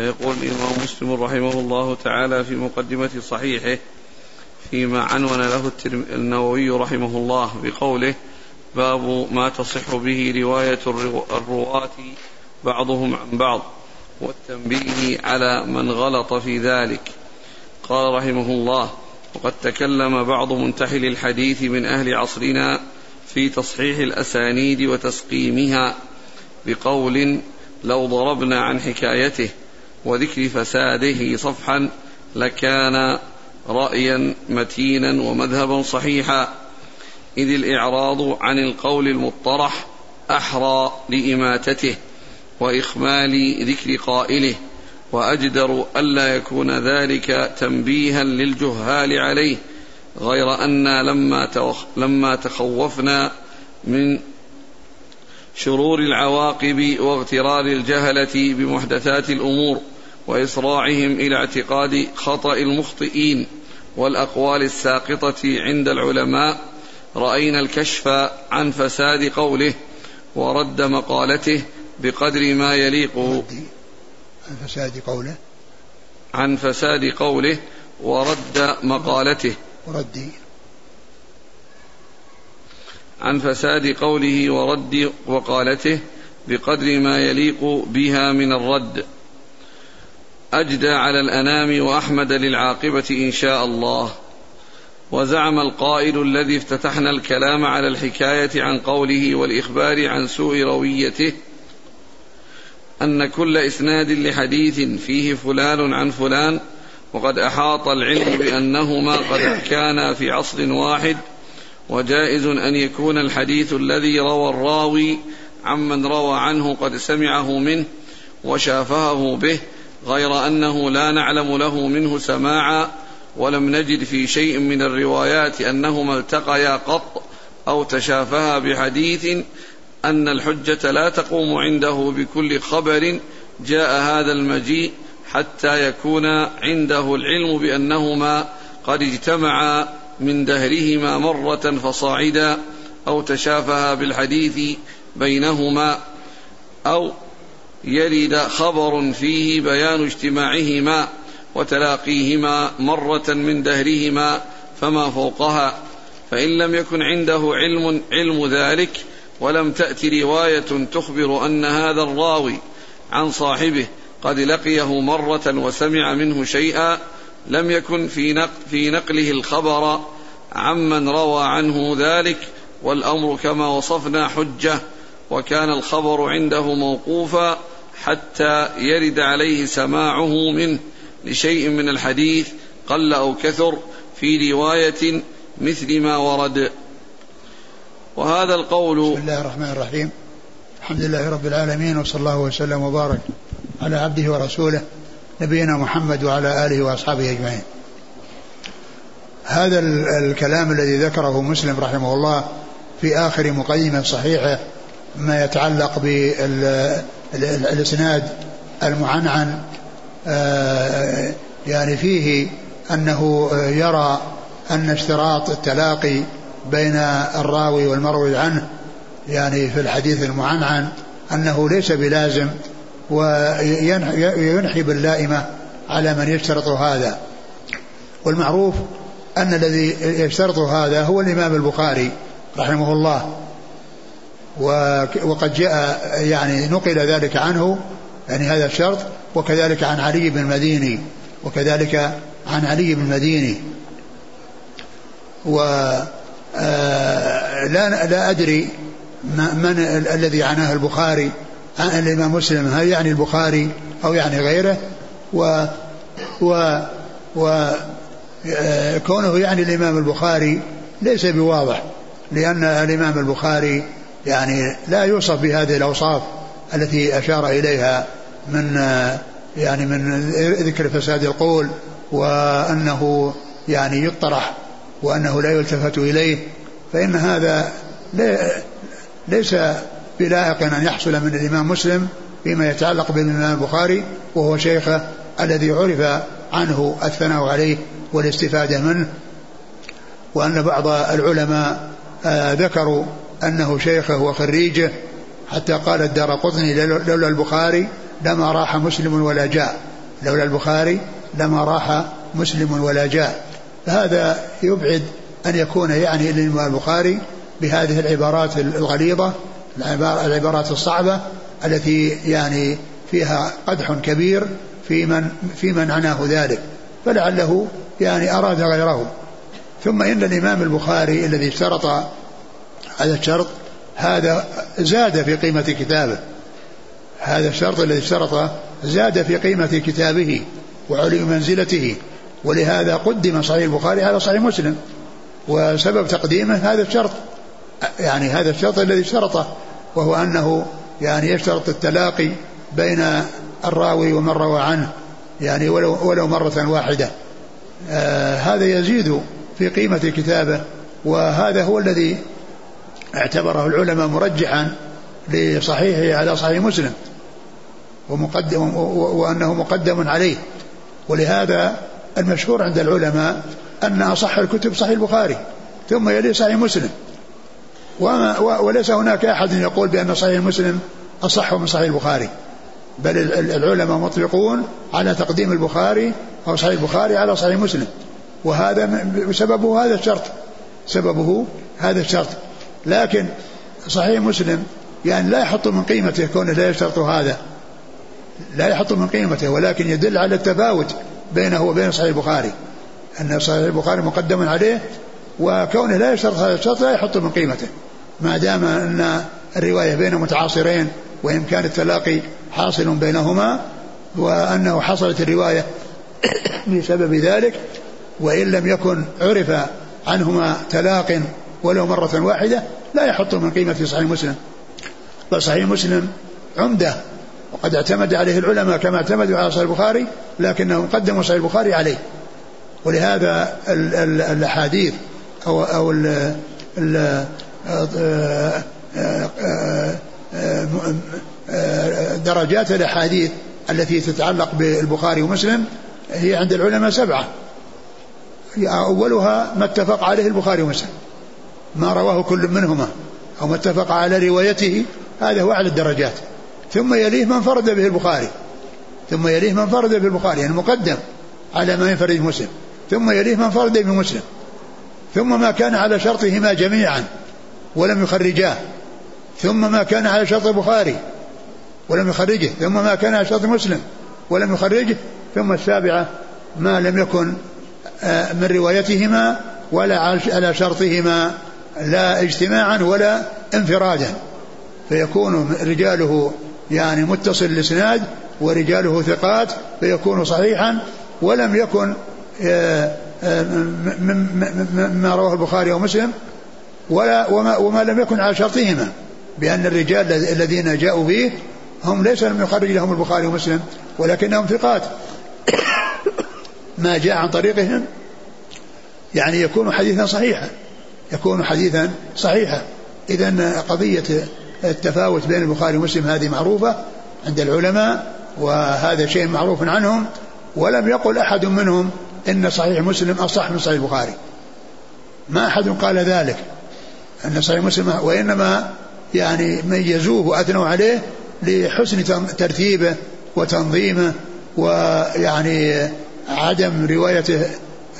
فيقول الإمام مسلم رحمه الله تعالى في مقدمة صحيحه فيما عنون له النووي رحمه الله بقوله باب ما تصح به رواية الرواة بعضهم عن بعض والتنبيه على من غلط في ذلك. قال رحمه الله وقد تكلم بعض منتحل الحديث من أهل عصرنا في تصحيح الأسانيد وتسقيمها بقول لو ضربنا عن حكايته وذكر فساده صفحا لكان رأيا متينا ومذهبا صحيحا. إذ الإعراض عن القول المطرح أحرى لإماتته وإخمال ذكر قائله وأجدر ألا يكون ذلك تنبيها للجهال عليه غير أن لما, لما تخوفنا من شرور العواقب واغترار الجهلة بمحدثات الأمور. وإسراعهم إلى اعتقاد خطأ المخطئين والأقوال الساقطة عند العلماء رأينا الكشف عن فساد قوله ورد مقالته بقدر ما يليق عن فساد قوله؟ عن فساد قوله ورد مقالته. ورد. عن فساد قوله ورد وقالته بقدر ما يليق بها من الرد. أجدى على الأنام وأحمد للعاقبة إن شاء الله. وزعم القائل الذي افتتحنا الكلام على الحكاية عن قوله والإخبار عن سوء رويته أن كل إسناد لحديث فيه فلان عن فلان وقد أحاط العلم بأنهما قد كانا في عصر واحد وجائز أن يكون الحديث الذي روى الراوي عمن روى عنه قد سمعه منه وشافهه به غير أنه لا نعلم له منه سماعا ولم نجد في شيء من الروايات أنهما التقيا قط أو تشافها بحديث أن الحجة لا تقوم عنده بكل خبر جاء هذا المجيء حتى يكون عنده العلم بأنهما قد اجتمعا من دهرهما مرة فصاعدا أو تشافها بالحديث بينهما أو يرد خبر فيه بيان اجتماعهما وتلاقيهما مرة من دهرهما فما فوقها فإن لم يكن عنده علم علم ذلك ولم تأت رواية تخبر أن هذا الراوي عن صاحبه قد لقيه مرة وسمع منه شيئا لم يكن في, نقل في نقله الخبر عمن روى عنه ذلك والأمر كما وصفنا حجة وكان الخبر عنده موقوفا حتى يرد عليه سماعه منه لشيء من الحديث قل أو كثر في رواية مثل ما ورد. وهذا القول بسم الله الرحمن الرحيم. الحمد لله رب العالمين وصلى الله وسلم وبارك على عبده ورسوله نبينا محمد وعلى آله وأصحابه أجمعين. هذا الكلام الذي ذكره مسلم رحمه الله في آخر مقدمة صحيحة ما يتعلق بالإسناد المعنعن آه، يعني فيه أنه يرى أن اشتراط التلاقي بين الراوي والمروي عنه يعني في الحديث المعنعن أنه ليس بلازم وينحي باللائمة على من يشترط هذا. والمعروف أن الذي يشترط هذا هو الإمام البخاري رحمه الله. وقد جاء يعني نقل ذلك عنه يعني هذا الشرط وكذلك عن علي بن المديني وكذلك عن علي بن المديني. و آه، لا لا أدري من الذي عناه البخاري عن الإمام مسلم هل يعني البخاري أو يعني غيره؟ و و و آه، كونه يعني الإمام البخاري ليس بواضح لأن الإمام البخاري يعني لا يوصف بهذه الأوصاف التي أشار إليها من يعني من ذكر فساد القول وأنه يعني يطرح وأنه لا يلتفت إليه فإن هذا ليس بلائق أن يحصل من الإمام مسلم فيما يتعلق بالإمام البخاري وهو شيخه الذي عرف عنه الثناء عليه والاستفادة منه وأن بعض العلماء آه، ذكروا أنه شيخه وخريجه حتى قال الدار قطني لولا البخاري لما راح مسلم ولا جاء. لولا البخاري لما راح مسلم ولا جاء. فهذا يبعد أن يكون يعني الإمام البخاري بهذه العبارات الغليظة العبارات الصعبة التي يعني فيها قدح كبير في من في من عناه ذلك. فلعله يعني أراد غيره. ثم إن الإمام البخاري الذي اشترط هذا الشرط هذا زاد في قيمة كتابه. هذا الشرط الذي اشترطه زاد في قيمة كتابه وعلي منزلته. ولهذا قدم صحيح البخاري على صحيح مسلم. وسبب تقديمه هذا الشرط. يعني هذا الشرط الذي اشترطه وهو أنه يعني يشترط التلاقي بين الراوي ومن روى عنه. يعني ولو, ولو مرة واحدة. آه هذا يزيد في قيمة كتابه وهذا هو الذي اعتبره العلماء مرجحا لصحيحه على صحيح مسلم ومقدم وأنه مقدم عليه. ولهذا المشهور عند العلماء أن أصح الكتب صحيح البخاري ثم يلي صحيح مسلم. وما وليس هناك أحد يقول بأن صحيح مسلم أصح من صحيح البخاري. بل العلماء مطلقون على تقديم البخاري أو صحيح البخاري على صحيح مسلم. وهذا سببه هذا الشرط. سببه هذا الشرط. لكن صحيح مسلم يعني لا يحط من قيمته كونه لا يشترط هذا. لا يحط من قيمته ولكن يدل على التفاوت بينه وبين صحيح البخاري. أن صحيح البخاري مقدم عليه وكونه لا يشترط هذا الشرط لا يحط من قيمته. ما دام أن الرواية بين متعاصرين وإمكان التلاقي حاصل بينهما وأنه حصلت الرواية بسبب ذلك وإن لم يكن عرف عنهما تلاق ولو مرة واحدة لا يحط من قيمة صحيح مسلم. بل صحيح مسلم عمدة وقد اعتمد عليه العلماء كما اعتمدوا على صحيح البخاري لكنهم قدموا صحيح البخاري عليه. ولهذا الأحاديث أو أو ال ال درجات الأحاديث التي تتعلق بالبخاري ومسلم هي عند العلماء سبعة. أولها ما اتفق عليه البخاري ومسلم. ما رواه كل منهما أو ما اتفق على روايته هذا هو أعلى الدرجات. ثم يليه من فرد به البخاري. ثم يليه من فرد به البخاري يعني مقدم على ما ينفرد مسلم. ثم يليه من فرد به مسلم. ثم ما كان على شرطهما جميعا ولم يخرجاه. ثم ما كان على شرط البخاري ولم يخرجه. ثم ما كان على شرط مسلم ولم يخرجه. ثم السابعة ما لم يكن آه، من روايتهما ولا على شرطهما. لا اجتماعا ولا انفرادا. فيكون رجاله يعني متصل الإسناد ورجاله ثقات فيكون صحيحا ولم يكن آه، آه، مما رواه البخاري ومسلم ولا وما, وما لم يكن على شرطهما بأن الرجال الذين جاءوا به هم ليس لم يخرج لهم البخاري ومسلم ولكنهم ثقات. ما جاء عن طريقهم يعني يكون حديثا صحيحا. يكون حديثا صحيحا. إذا قضية التفاوت بين البخاري ومسلم هذه معروفة عند العلماء وهذا شيء معروف عنهم ولم يقل أحد منهم إن صحيح مسلم أصح من صحيح البخاري. ما أحد قال ذلك أن صحيح مسلم وإنما يعني ميزوه وأثنوا عليه لحسن ترتيبه وتنظيمه ويعني عدم روايته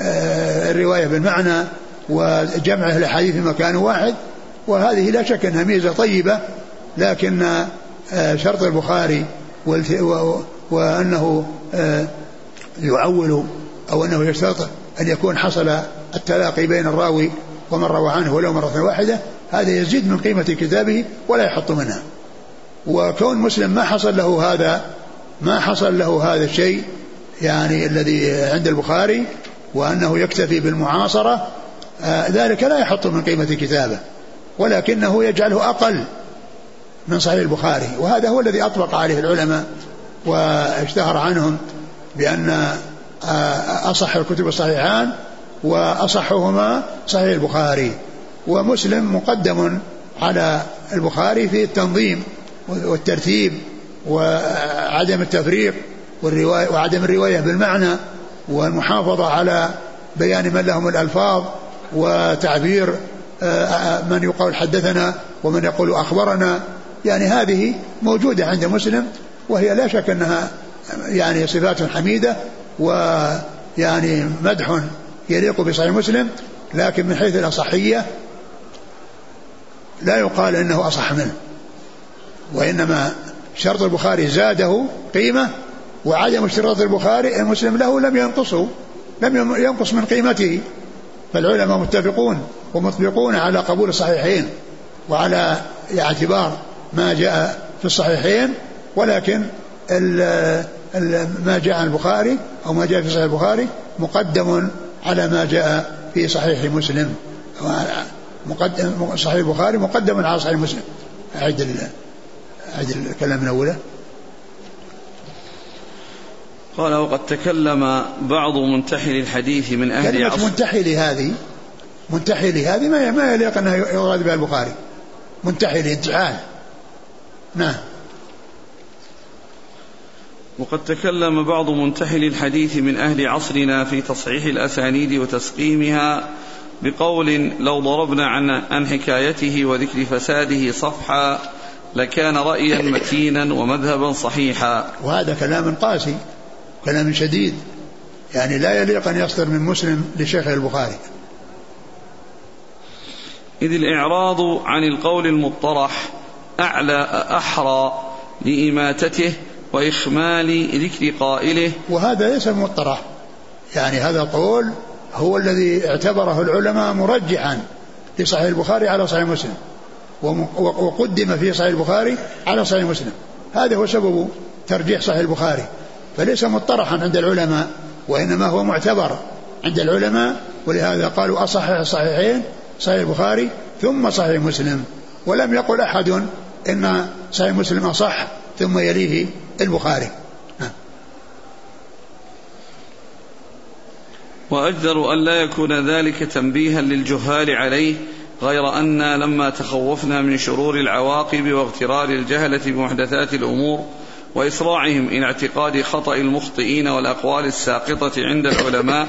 آه، الرواية بالمعنى وجمعه الأحاديث في مكان واحد وهذه لا شك أنها ميزة طيبة لكن آه، شرط البخاري وأنه آه، يعول أو أنه يشترط أن يكون حصل التلاقي بين الراوي ومن روى عنه ولو مرة واحدة هذا يزيد من قيمة كتابه ولا يحط منها. وكون مسلم ما حصل له هذا ما حصل له هذا الشيء يعني الذي عند البخاري وأنه يكتفي بالمعاصرة آه ذلك لا يحط من قيمة كتابه ولكنه يجعله أقل من صحيح البخاري وهذا هو الذي أطبق عليه العلماء واشتهر عنهم بأن آه، أصح الكتب الصحيحان وأصحهما صحيح البخاري ومسلم مقدم على البخاري في التنظيم والترتيب وعدم التفريق والرواية وعدم الرواية بالمعنى والمحافظة على بيان من لهم الألفاظ وتعبير آه، من يقول حدثنا ومن يقول أخبرنا. يعني هذه موجودة عند مسلم وهي لا شك أنها يعني صفات حميدة ويعني مدح يليق بصحيح مسلم لكن من حيث الأصحية لا يقال إنه أصح منه. وإنما شرط البخاري زاده قيمة وعدم اشتراط البخاري المسلم له لم ينقصه لم ينقص من قيمته. فالعلماء متفقون ومطبقون على قبول الصحيحين وعلى اعتبار ما جاء في الصحيحين ولكن ال ال ما جاء البخاري أو ما جاء في صحيح البخاري مقدم على ما جاء في صحيح مسلم. مقدم صحيح البخاري مقدم على صحيح مسلم. أعد أعد الكلام من أوله. قال وقد تكلم بعض منتحل الحديث من أهل كلمة عصر. منتحل هذه منتحل هذه ما ما يليق أنها يراد بها البخاري. منتحل انتحال. نعم. وقد تكلم بعض منتحل الحديث من أهل عصرنا في تصحيح الأسانيد وتسقيمها بقول لو ضربنا عن عن حكايته وذكر فساده صفحا لكان رأيا متينا ومذهبا صحيحا. وهذا كلام قاسي. كلام شديد. يعني لا يليق أن يصدر من مسلم لشيخ البخاري. إذ الإعراض عن القول المطرح أعلى أحرى لإماتته وإخمال ذكر قائله. وهذا ليس مطرح. يعني هذا القول هو الذي اعتبره العلماء مرجحا لصحيح البخاري على صحيح مسلم. وقدم في صحيح البخاري على صحيح مسلم. هذا هو سبب ترجيح صحيح البخاري. فليس مطرحا عند العلماء وإنما هو معتبر عند العلماء ولهذا قالوا أصحح الصحيحين صحيح البخاري ثم صحيح مسلم. ولم يقل أحد إن صحيح مسلم أصح ثم يليه البخاري. وأجدر أن لا يكون ذلك تنبيها للجهال عليه غير أن لما تخوفنا من شرور العواقب واغترار الجهلة بمحدثات الأمور وإسراعهم إلى اعتقاد خطأ المخطئين والأقوال الساقطة عند العلماء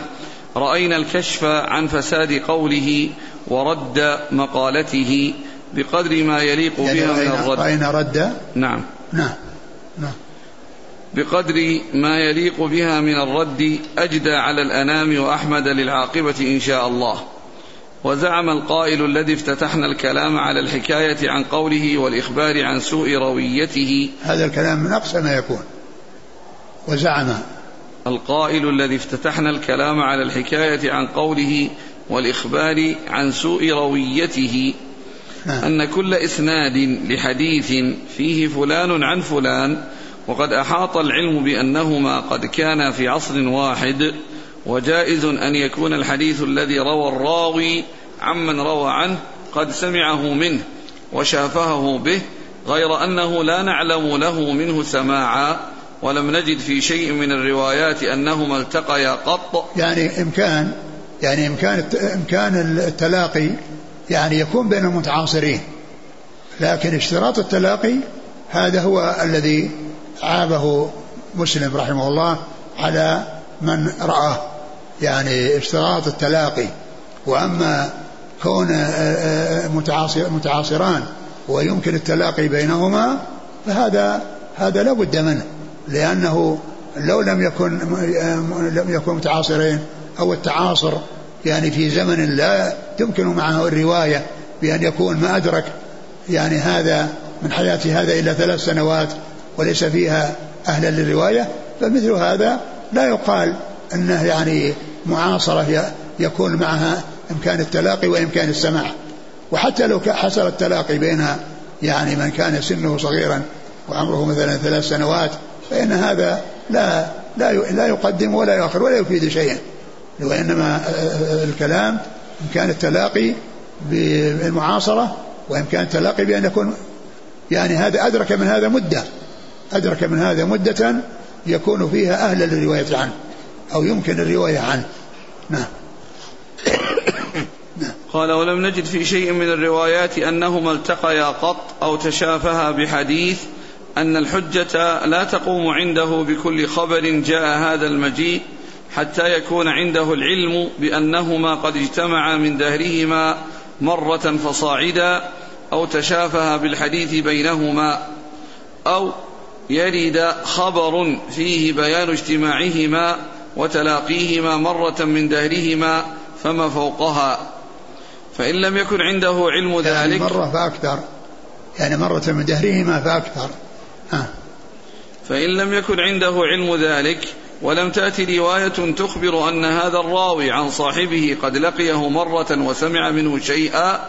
رأينا الكشف عن فساد قوله ورد مقالته بقدر ما يليق يعني بها من الرد. رأينا رد؟ نعم. نعم. نعم. بقدر ما يليق بها من الرد أجدى على الأنام وأحمد للعاقبة إن شاء الله. وزعم القائل الذي افتتحنا الكلام على الحكاية عن قوله والإخبار عن سوء رويته. هذا الكلام من أقصى ما يكون. وزعم. القائل الذي افتتحنا الكلام على الحكاية عن قوله والإخبار عن سوء رويته. نعم. أن كل إسناد لحديث فيه فلان عن فلان وقد أحاط العلم بأنهما قد كانا في عصر واحد. وجائز أن يكون الحديث الذي روى الراوي عمن روى عنه قد سمعه منه وشافهه به غير أنه لا نعلم له منه سماعا ولم نجد في شيء من الروايات أنهما التقيا قط. يعني إمكان يعني إمكان إمكان التلاقي يعني يكون بين المتعاصرين لكن اشتراط التلاقي هذا هو الذي عابه مسلم رحمه الله على من رآه. يعني اشتراط التلاقي وأما كون آه، آه، متعاصر متعاصران ويمكن التلاقي بينهما فهذا هذا لا بد منه لأنه لو لم يكن لم يكن متعاصرين أو التعاصر يعني في زمن لا تمكن معه الرواية بأن يكون ما أدرك يعني هذا من حياة هذا إلا ثلاث سنوات وليس فيها أهلا للرواية فمثل هذا لا يقال أنه يعني معاصرة يكون معها إمكان التلاقي وإمكان السماع. وحتى لو حصل التلاقي بين يعني من كان سنه صغيرا وعمره مثلا ثلاث سنوات فإن هذا لا لا لا يقدم ولا يؤخر ولا يفيد شيئا. وإنما الكلام إمكان التلاقي بالمعاصرة وإمكان التلاقي بأن يكون يعني هذا أدرك من هذا مدة أدرك من هذا مدة يكون فيها أهلا للرواية عنه. أو يمكن الرواية عنه. نعم. قال ولم نجد في شيء من الروايات أنهما التقيا قط أو تشافها بحديث أن الحجة لا تقوم عنده بكل خبر جاء هذا المجيء حتى يكون عنده العلم بأنهما قد اجتمعا من دهرهما مرة فصاعدا أو تشافها بالحديث بينهما أو يرد خبر فيه بيان اجتماعهما وتلاقيهما مرة من دهرهما فما فوقها. فإن لم يكن عنده علم ذلك يعني مرة فأكثر. يعني مرة من دهرهما فأكثر. ها. فإن لم يكن عنده علم ذلك ولم تأتي رواية تخبر أن هذا الراوي عن صاحبه قد لقيه مرة وسمع منه شيئا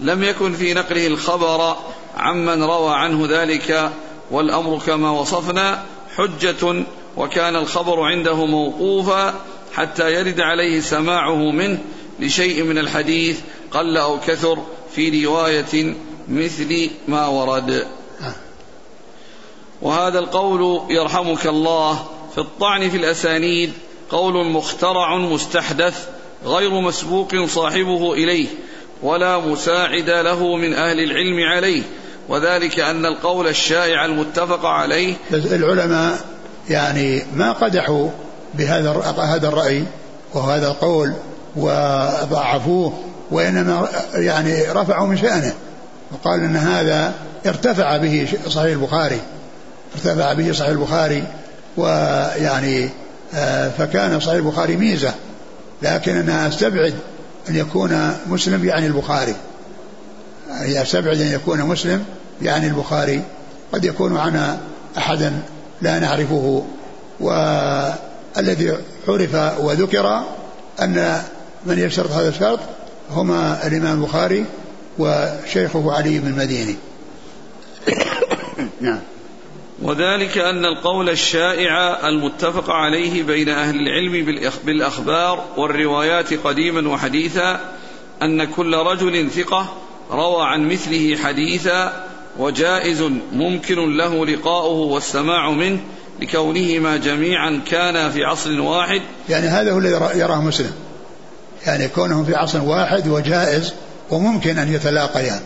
لم يكن في نقله الخبر عمن روى عنه ذلك والأمر كما وصفنا حجة وكان الخبر عنده موقوفا حتى يرد عليه سماعه منه لشيء من الحديث قل أو كثر في رواية مثل ما ورد. وهذا القول يرحمك الله. في الطعن في الأسانيد قول مخترع مستحدث غير مسبوق صاحبه إليه ولا مساعد له من أهل العلم عليه. وذلك أن القول الشائع المتفق عليه العلماء يعني ما قدحوا بهذا هذا الرأي وهذا القول وضعفوه وإنما يعني رفعوا من شأنه وقال أن هذا ارتفع به صحيح البخاري ارتفع به صحيح البخاري ويعني آه، فكان صحيح البخاري ميزة لكن أنا أستبعد أن يكون مسلم يعني البخاري. يعني أستبعد أن يكون مسلم يعني البخاري. قد يكون معنا أحدا لا نعرفه. والذي عرف وذكر أن من يشترط هذا الشرط هما الإمام البخاري وشيخه علي بن المديني. نعم. وذلك أن القول الشائع المتفق عليه بين أهل العلم بالأخبار والروايات قديما وحديثا أن كل رجل ثقة روى عن مثله حديثا وجائز ممكن له لقاؤه والسماع منه لكونهما جميعا كانا في عصر واحد. يعني هذا هو الذي يراه مسلم. يعني كونهم في عصر واحد وجائز وممكن أن يتلاقيا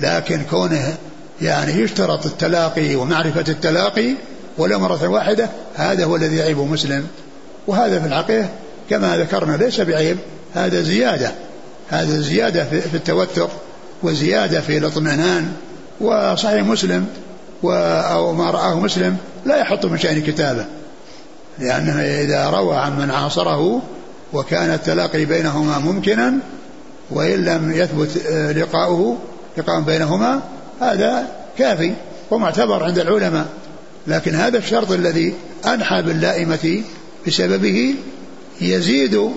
لكن كونه يعني يشترط التلاقي ومعرفة التلاقي ولو مرة واحدة هذا هو الذي يعيب مسلم. وهذا في الحقيقة كما ذكرنا ليس بعيب هذا زيادة. هذا زيادة في التوثق وزيادة في الاطمئنان. وصحيح مسلم أو ما رآه مسلم لا يحط من شأن كتابه لأنه إذا روى عن من عاصره وكان التلاقي بينهما ممكنا وإن لم يثبت لقاؤه لقاء بينهما هذا كافي ومعتبر عند العلماء. لكن هذا الشرط الذي أنحى باللائمة بسببه يزيد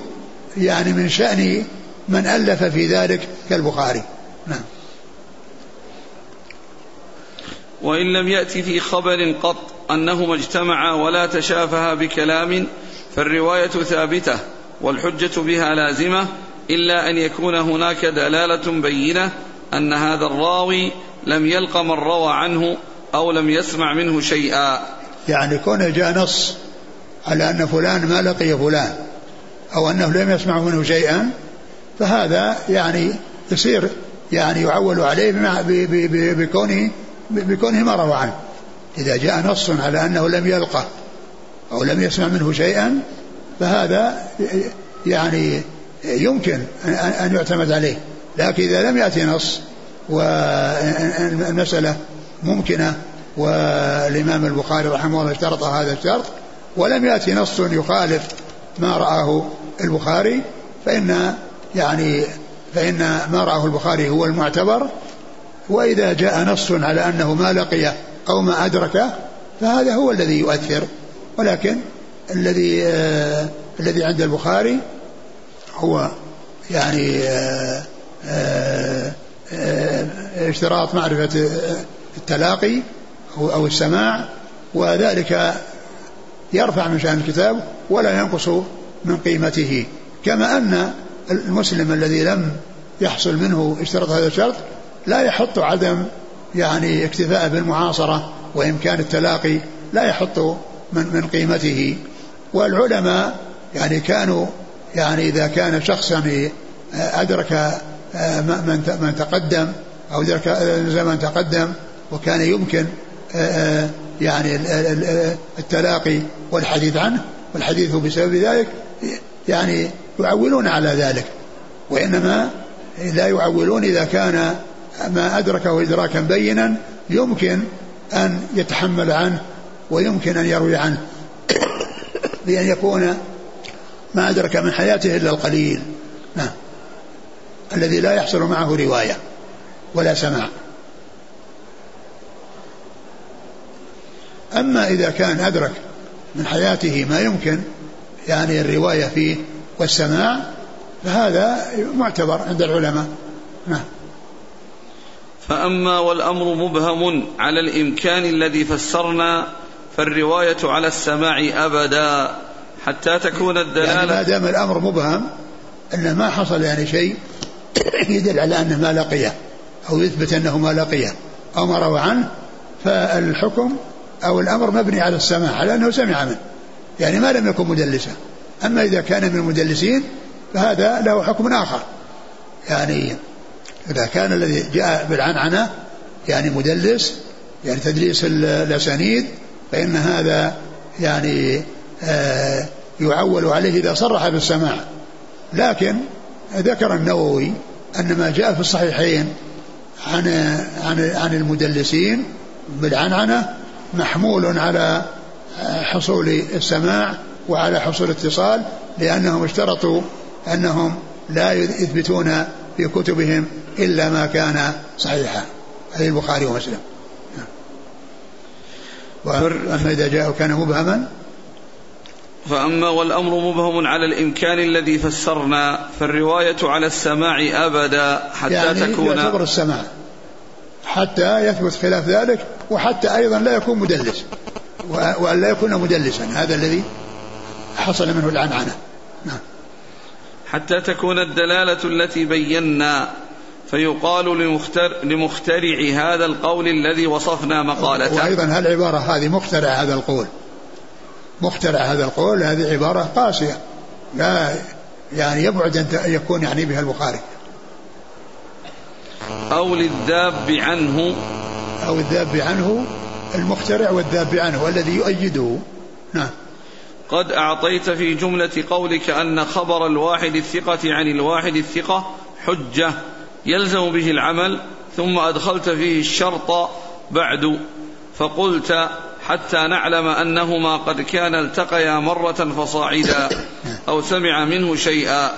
يعني من شأن من ألف في ذلك كالبخاري. نعم. وإن لم يأتي في خبر قط أنهما اجتمعا ولا تشافها بكلام فالرواية ثابتة والحجة بها لازمة إلا أن يكون هناك دلالة بينة أن هذا الراوي لم يلق من روى عنه أو لم يسمع منه شيئا. يعني كونه جاء نص على أن فلان ما لقي فلان أو أنه لم يسمع منه شيئا فهذا يعني يصير يعني يعول عليه بكونه بكونه ما روى عنه. إذا جاء نص على أنه لم يلقى أو لم يسمع منه شيئا فهذا يعني يمكن أن يعتمد عليه. لكن إذا لم يأتي نص والمسألة ممكنة والإمام البخاري رحمه الله اشترط هذا الشرط ولم يأتي نص يخالف ما رآه البخاري فإن يعني فإن ما رآه البخاري هو المعتبر وإذا جاء نص على أنه ما لقي أو ما أدرك فهذا هو الذي يؤثر. ولكن الذي آه الذي عند البخاري هو يعني آه آه آه اشتراط معرفة التلاقي أو السماع وذلك يرفع من شأن الكتاب ولا ينقص من قيمته. كما أن المسلم الذي لم يحصل منه اشتراط هذا الشرط لا يحط عدم يعني اكتفاء بالمعاصرة وإمكان التلاقي لا يحط من من قيمته. والعلماء يعني كانوا يعني إذا كان شخصا أدرك آه، من من تقدم أو أدرك زمن تقدم وكان يمكن آه، يعني التلاقي والحديث عنه والحديث بسبب ذلك يعني يعولون على ذلك وإنما لا يعولون إذا كان ما أدركه إدراكا بينا يمكن أن يتحمل عنه ويمكن أن يروي عنه. بأن يكون ما أدرك من حياته إلا القليل. نعم. الذي لا يحصل معه رواية ولا سماع. أما إذا كان أدرك من حياته ما يمكن يعني الرواية فيه والسماع فهذا معتبر عند العلماء. نعم. فأما والأمر مبهم على الإمكان الذي فسرنا فالرواية على السماع أبدا حتى تكون الدلالة يعني ما دام الأمر مبهم أنه ما حصل يعني شيء يدل على أنه ما لقيه أو يثبت أنه ما لقيه. أو ما روى عنه فالحكم أو الأمر مبني على السماع على أنه سمع منه. يعني ما لم يكن مدلسا. أما إذا كان من المدلسين فهذا له حكم آخر. يعني إذا كان الذي جاء بالعنعنة يعني مدلس يعني تدليس الأسانيد فإن هذا يعني آه يعول عليه إذا صرح بالسماع. لكن ذكر النووي أن ما جاء في الصحيحين عن عن عن المدلسين بالعنعنة محمول على حصول السماع وعلى حصول الاتصال لأنهم اشترطوا أنهم لا يثبتون في كتبهم إلا ما كان صحيحا. أي البخاري ومسلم. وأما إذا جاء كان مبهما؟ فأما والأمر مبهم على الإمكان الذي فسرنا فالرواية على السماع أبدا حتى يعني تكون يعتبر السماع. حتى يثبت خلاف ذلك وحتى أيضا لا يكون مدلس. وأن لا يكون مدلسا. هذا الذي حصل منه العنعنة. نعم. حتى تكون الدلالة التي بينا. فيقال لمختر لمخترع هذا القول الذي وصفنا مقالته. وأيضا هالعبارة هذه مخترع هذا القول؟ مخترع هذا القول هذه عبارة قاسية. لا يعني يبعد أن يكون يعني بها البخاري. أو للذاب عنه. أو الذاب عنه المخترع والذاب عنه الذي يؤيده. نعم. قد أعطيت في جملة قولك أن خبر الواحد الثقة عن الواحد الثقة حجة يلزم به العمل ثم أدخلت فيه الشرط بعد. فقلت حتى نعلم أنهما قد كان التقيا مرة فصاعدا أو سمع منه شيئا.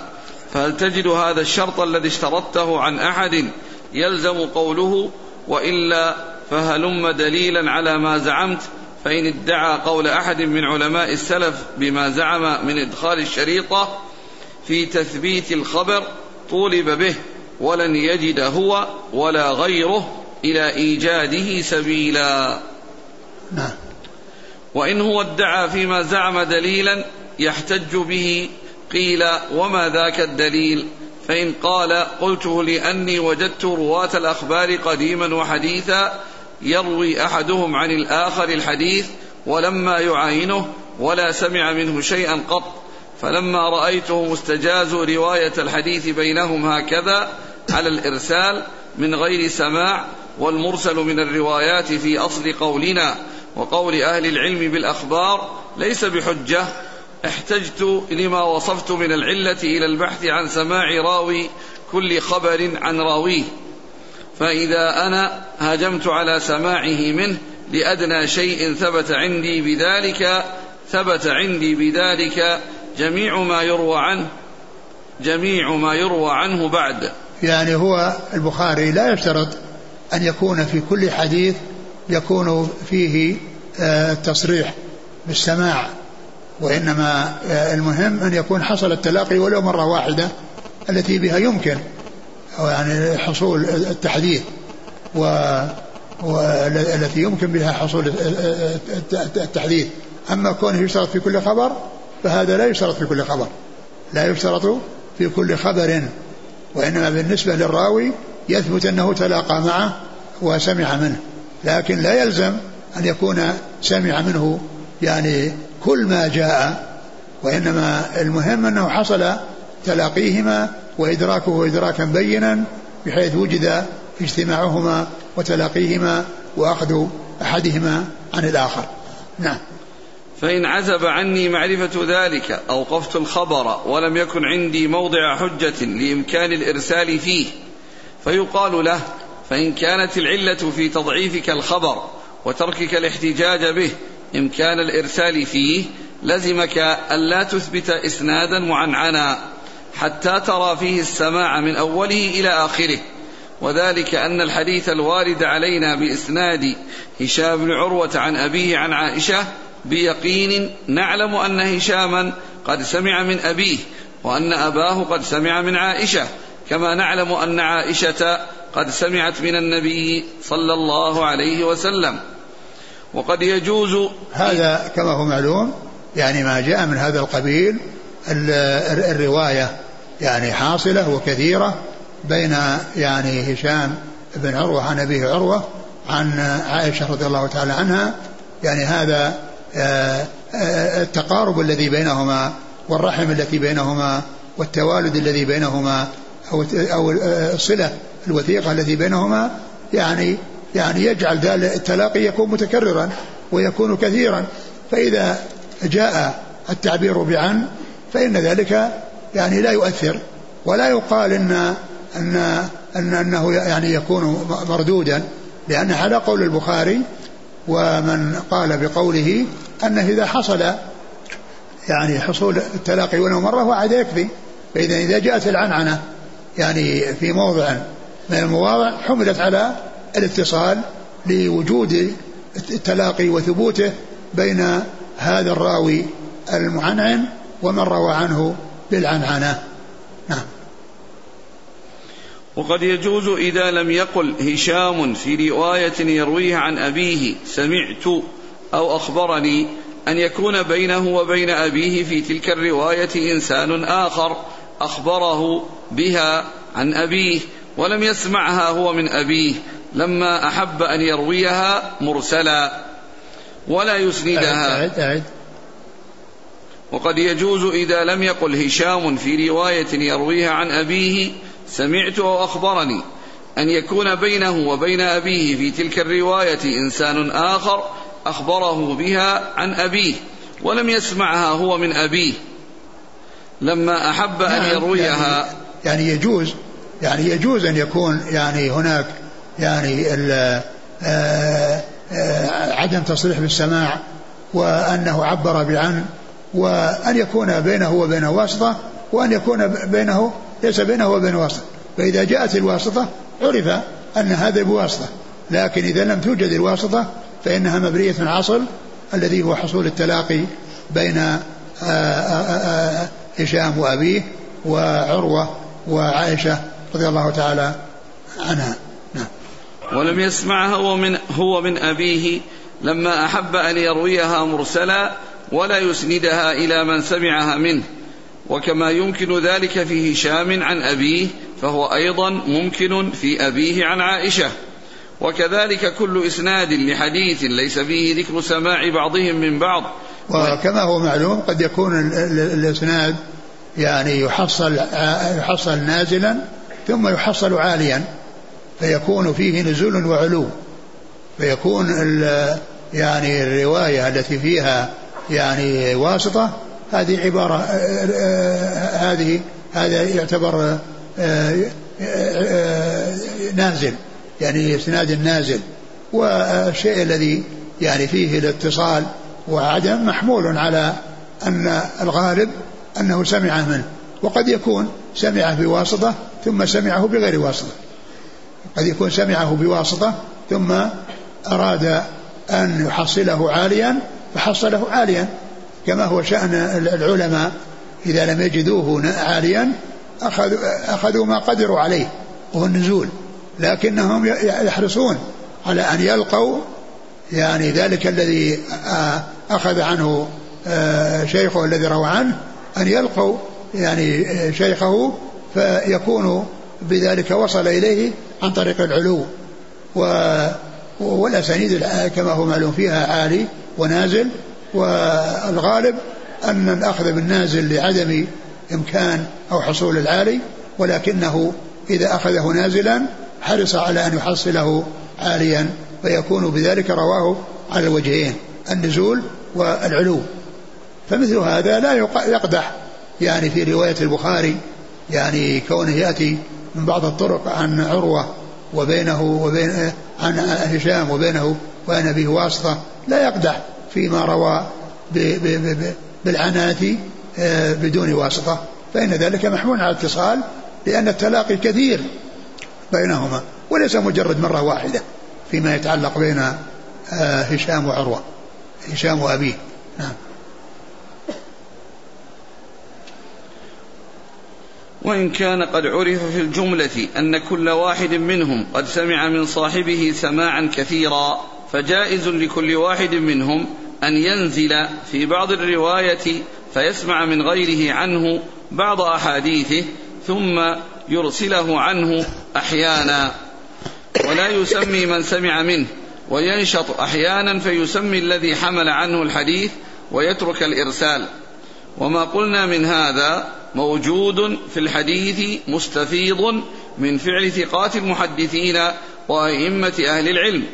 فهل تجد هذا الشرط الذي اشترطته عن أحد يلزم قوله؟ وإلا فهلم دليلا على ما زعمت فإن ادعى قول أحد من علماء السلف بما زعم من إدخال الشريطة في تثبيت الخبر طولب به ولن يجد هو ولا غيره إلى إيجاده سبيلا. نعم. وإن هو ادعى فيما زعم دليلا يحتج به قيل وما ذاك الدليل؟ فإن قال قلته لأني وجدت رواة الأخبار قديما وحديثا يروي أحدهم عن الآخر الحديث ولما يعاينه ولا سمع منه شيئا قط. فلما رأيته مستجاز رواية الحديث بينهم هكذا على الإرسال من غير سماع والمرسل من الروايات في أصل قولنا وقول أهل العلم بالأخبار ليس بحجة. احتجت لما وصفت من العلة إلى البحث عن سماع راوي كل خبر عن راويه. فإذا أنا هاجمت على سماعه منه لأدنى شيء ثبت عندي بذلك ثبت عندي بذلك جميع ما يروى عنه جميع ما يروى عنه بعد. يعني هو البخاري لا يشترط أن يكون في كل حديث يكون فيه التصريح آه، بالسماع وإنما آه، المهم أن يكون حصل التلاقي ولو مرة واحدة التي بها يمكن. يعني حصول التحديث و والتي يمكن بها حصول التحديث أما كونه يشترط في كل خبر فهذا لا يشترط في كل خبر. لا يشترط في كل خبر وإنما بالنسبة للراوي يثبت أنه تلاقى معه وسمع منه. لكن لا يلزم أن يكون سمع منه يعني كل ما جاء وإنما المهم أنه حصل تلاقيهما وإدراكه إدراكا بينا بحيث وجد اجتماعهما وتلاقيهما وأخذ أحدهما عن الآخر. نعم. فإن عزب عني معرفة ذلك أوقفت الخبر ولم يكن عندي موضع حجة لإمكان الإرسال فيه. فيقال له فإن كانت العلة في تضعيفك الخبر وتركك الاحتجاج به إمكان الإرسال فيه لزمك ألا تثبت إسنادا معنعنا حتى ترى فيه السماع من أوله إلى آخره. وذلك أن الحديث الوارد علينا بإسناد هشام بن عروة عن أبيه عن عائشة بيقين نعلم أن هشاما قد سمع من أبيه وأن أباه قد سمع من عائشة. كما نعلم أن عائشة قد سمعت من النبي صلى الله عليه وسلم. وقد يجوز هذا كما هو معلوم يعني ما جاء من هذا القبيل الرواية. يعني حاصلة وكثيرة بين يعني هشام بن عروة عن أبيه عروة عن عائشة رضي الله تعالى عنها. يعني هذا آه، آه، التقارب الذي بينهما والرحم التي بينهما والتوالد الذي بينهما أو أو الصلة الوثيقة التي بينهما يعني يعني يجعل ذلك التلاقي يكون متكررا ويكون كثيرا. فإذا جاء التعبير بعن فإن ذلك يعني لا يؤثر ولا يقال إن أن أن أنه يعني يكون مردودا لأن على قول البخاري ومن قال بقوله أنه إذا حصل يعني حصول التلاقي ولو مرة واحد يكفي فإذا إذا جاءت العنعنة يعني في موضع من المواضع حملت على الاتصال لوجود التلاقي وثبوته بين هذا الراوي المعنعن ومن روى عنه بالعنعنة. نعم. وقد يجوز إذا لم يقل هشام في رواية يرويها عن أبيه سمعت أو أخبرني أن يكون بينه وبين أبيه في تلك الرواية إنسان آخر أخبره بها عن أبيه ولم يسمعها هو من أبيه لما أحب أن يرويها مرسلا ولا يسندها. أعد أعد وقد يجوز إذا لم يقل هشام في رواية يرويها عن أبيه سمعت أو أخبرني أن يكون بينه وبين أبيه في تلك الرواية إنسان آخر أخبره بها عن أبيه ولم يسمعها هو من أبيه. لما أحب أن نعم، يرويها يعني, يعني يجوز يعني يجوز أن يكون يعني هناك يعني آه، آه، عدم تصريح بالسماع وأنه عبر بعن وأن يكون بينه وبينه واسطة وأن يكون بينه ليس بينه وبين واسطة. فإذا جاءت الواسطة عرف أن هذا بواسطة. لكن إذا لم توجد الواسطة فإنها مبنية عصل الذي هو حصول التلاقي بين آه، آه، آه، هشام وأبيه وعروة وعائشة رضي الله تعالى عنها. نعم. ولم يسمعها هو من, هو من أبيه لما أحب أن يرويها مرسلا ولا يسندها إلى من سمعها منه. وكما يمكن ذلك في هشام عن أبيه فهو أيضا ممكن في أبيه عن عائشة. وكذلك كل إسناد لحديث ليس فيه ذكر سماع بعضهم من بعض. وكما هو معلوم قد يكون الإسناد يعني يحصل يحصل نازلا ثم يحصل عاليا فيكون فيه نزول وعلو. فيكون يعني الرواية التي فيها يعني واسطة هذه عبارة هذه هذا يعتبر نازل يعني إسناد نازل. والشيء الذي يعني فيه الاتصال وعدم محمول على أن الغالب أنه سمع منه. وقد يكون سمعه بواسطة ثم سمعه بغير واسطة. قد يكون سمعه بواسطة ثم أراد أن يحصله عاليا فحصله عاليا كما هو شأن العلماء. إذا لم يجدوه عاليا أخذوا, أخذوا ما قدروا عليه وهو النزول. لكنهم يحرصون على أن يلقوا يعني ذلك الذي أخذ عنه شيخه الذي روى عنه أن يلقوا يعني شيخه فيكون بذلك وصل إليه عن طريق العلو. والأسانيد كما هو معلوم فيها عالي. ونازل والغالب أن الأخذ بالنازل لعدم إمكان أو حصول العالي ولكنه إذا أخذه نازلا حرص على أن يحصله عاليا فيكون بذلك رواه على الوجهين النزول والعلو. فمثل هذا لا يقدح يعني في رواية البخاري يعني كونه يأتي من بعض الطرق عن عروة وبينه وبين عن هشام وبينه وبين به واسطة لا يقدح فيما روى بالعنات آه، بدون واسطة. فإن ذلك محمول على الاتصال لأن التلاقي كثير بينهما وليس مجرد مرة واحدة فيما يتعلق بين آه، هشام وعروة هشام وأبيه. نعم. وإن كان قد عرف في الجملة أن كل واحد منهم قد سمع من صاحبه سماعا كثيرا. فجائز لكل واحد منهم أن ينزل في بعض الرواية فيسمع من غيره عنه بعض أحاديثه ثم يرسله عنه أحيانا. ولا يسمي من سمع منه وينشط أحيانا فيسمي الذي حمل عنه الحديث ويترك الإرسال. وما قلنا من هذا موجود في الحديث مستفيض من فعل ثقات المحدثين وأئمة أهل العلم.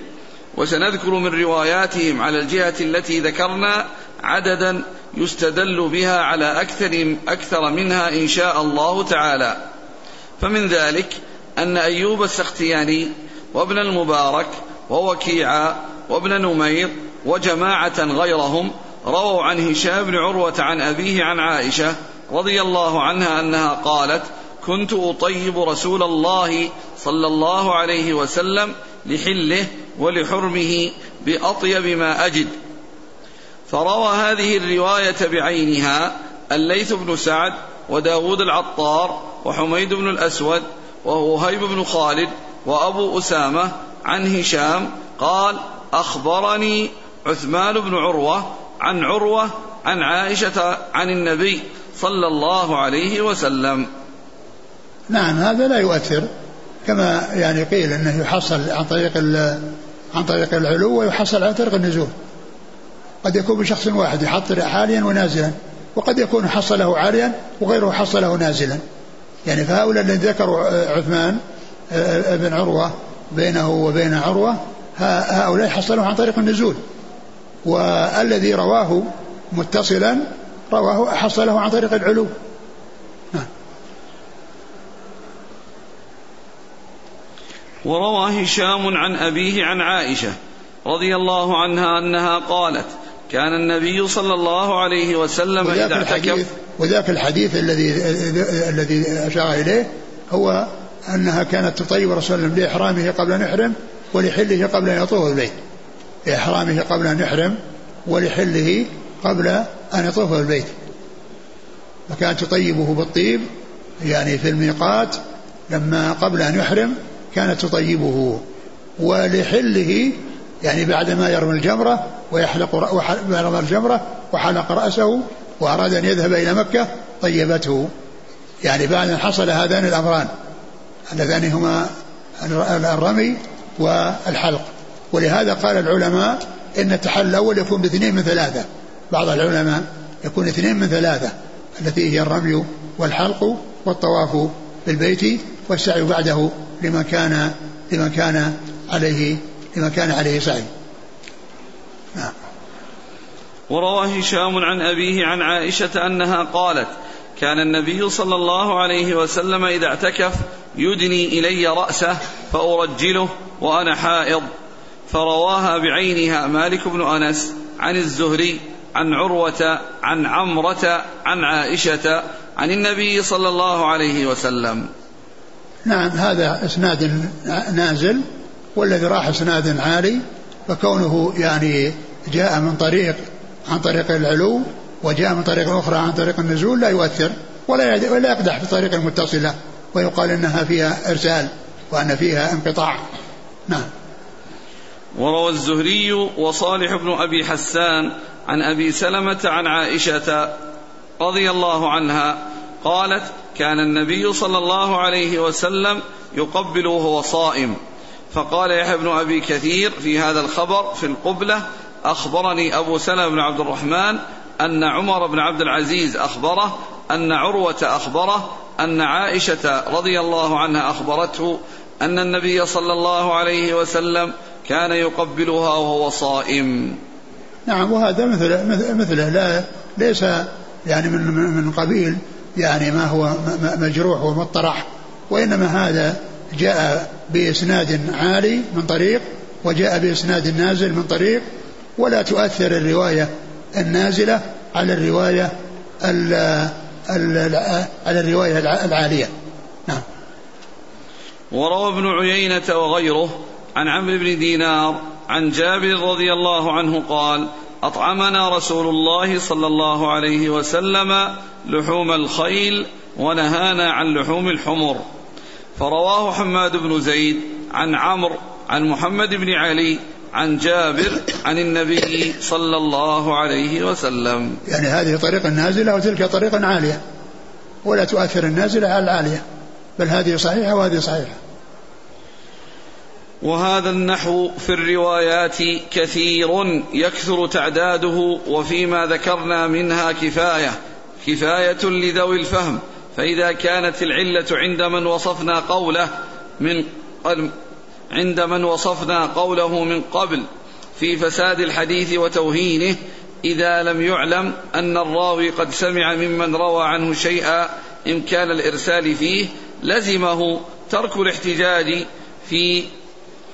وسنذكر من رواياتهم على الجهة التي ذكرنا عددا يستدل بها على أكثر أكثر منها إن شاء الله تعالى. فمن ذلك أن أيوب السختياني وابن المبارك ووكيعا وابن نمير وجماعة غيرهم رووا عن هشام بن عروة عن أبيه عن عائشة رضي الله عنها أنها قالت كنت أطيب رسول الله صلى الله عليه وسلم لحله ولحرمه بأطيب ما أجد. فروى هذه الرواية بعينها الليث بن سعد وداود العطار وحميد بن الأسود ووهيب بن خالد وأبو أسامة عن هشام قال أخبرني عثمان بن عروة عن عروة عن عائشة عن النبي صلى الله عليه وسلم. نعم هذا لا يؤثر كما يعني قيل إنه يحصل عن طريق عن طريق العلو ويحصل عن طريق النزول. قد يكون بشخص واحد يحط عاليا ونازلا وقد يكون حصله عاليا وغيره حصله نازلا. يعني فهؤلاء الذين ذكروا عثمان آه، بن عروة بينه وبين عروة هؤلاء حصلوه عن طريق النزول. والذي رواه متصلا رواه حصله عن طريق العلو. وروى هشام عن أبيه عن عائشة رضي الله عنها أنها قالت كان النبي صلى الله عليه وسلم إذا اعتكف وذاك الحديث الذي الذي أشار إليه هو أنها كانت تطيب رسول الله لإحرامه قبل أن يحرم ولحله قبل أن يطوف البيت. لإحرامه قبل أن يحرم ولحله قبل أن يطوف البيت. فكانت تطيبه بالطيب يعني في الميقات لما قبل أن يحرم كانت تطيبه ولحله يعني بعد ما يرمي الجمرة ويحلق رمى الجمرة وحلق رأسه وأراد أن يذهب إلى مكة طيبته. يعني بعد أن حصل هذان الأمران اللذان هما الرمي والحلق. ولهذا قال العلماء إن التحلل الأول يكون باثنين من ثلاثة. بعض العلماء يكون اثنين من ثلاثة التي هي الرمي والحلق والطواف بالبيت والسعي بعده. لمن كان لمن كان عليه لمن كان عليه سعي نعم. وروى هشام عن أبيه عن عائشة أنها قالت كان النبي صلى الله عليه وسلم إذا اعتكف يدني إلي رأسه فأرجله وأنا حائض. فرواها بعينها مالك بن أنس عن الزهري عن عروة عن عمرة عن عائشة عن النبي صلى الله عليه وسلم. نعم هذا إسناد نازل والذي راح إسناد عالي فكونه يعني جاء من طريق عن طريق العلو وجاء من طريق أخرى عن طريق النزول لا يؤثر ولا ولا يقدح في الطريق المتصلة ويقال إنها فيها إرسال وأن فيها انقطاع. نعم. وروى الزهري وصالح بن أبي حسان عن أبي سلمة عن عائشة رضي الله عنها قالت كان النبي صلى الله عليه وسلم يقبل وهو صائم فقال يحيى بن أبي كثير في هذا الخبر في القبلة أخبرني أبو سلمة بن عبد الرحمن أن عمر بن عبد العزيز أخبره أن عروة أخبره أن عائشة رضي الله عنها أخبرته أن النبي صلى الله عليه وسلم كان يقبلها وهو صائم. نعم وهذا مثل مثله. لا ليس يعني من من قبيل يعني ما هو مجروح ومطرح وإنما هذا جاء بإسناد عالي من طريق وجاء بإسناد نازل من طريق ولا تؤثر الرواية النازلة على الرواية ال ال على الرواية العالية. نعم. وروى ابن عيينة وغيره عن عمرو بن دينار عن جابر رضي الله عنه قال أطعمنا رسول الله صلى الله عليه وسلم لحوم الخيل ونهانا عن لحوم الحمر. فرواه حماد بن زيد عن عمرو عن محمد بن علي عن جابر عن النبي صلى الله عليه وسلم. يعني هذه طريقة نازلة وتلك طريقة عالية. ولا تؤثر النازلة على العالية. بل هذه صحيحة وهذه صحيحة. وهذا النحو في الروايات كثير يكثر تعداده وفيما ذكرنا منها كفاية. كفاية لذوي الفهم. فإذا كانت العلة عند من وصفنا قوله من عند من وصفنا قوله من قبل في فساد الحديث وتوهينه إذا لم يعلم أن الراوي قد سمع ممن روى عنه شيئا امكان الإرسال فيه لزمه ترك الاحتجاج في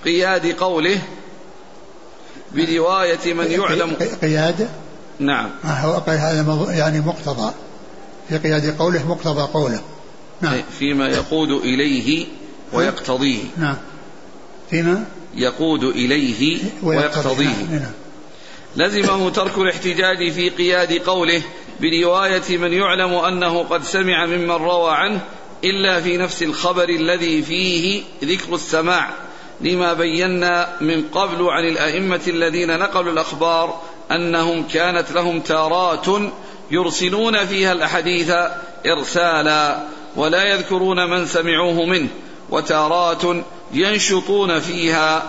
قياد قوله برواية من يعلم. قياد نعم. هو هذا يعني مقتضى. في قياد قوله مقتضى قوله. نعم. فيما يقود إليه ويقتضيه. نعم. فيما؟ يقود إليه ويقتضيه. نعم. نعم. لزمه ترك الاحتجاج في قياد قوله برواية من يعلم أنه قد سمع ممن روى عنه إلا في نفس الخبر الذي فيه ذكر السماع. لما بينا من قبل عن الأئمة الذين نقلوا الأخبار أنهم كانت لهم تارات يرسلون فيها الأحاديث إرسالا ولا يذكرون من سمعوه منه وتارات ينشطون فيها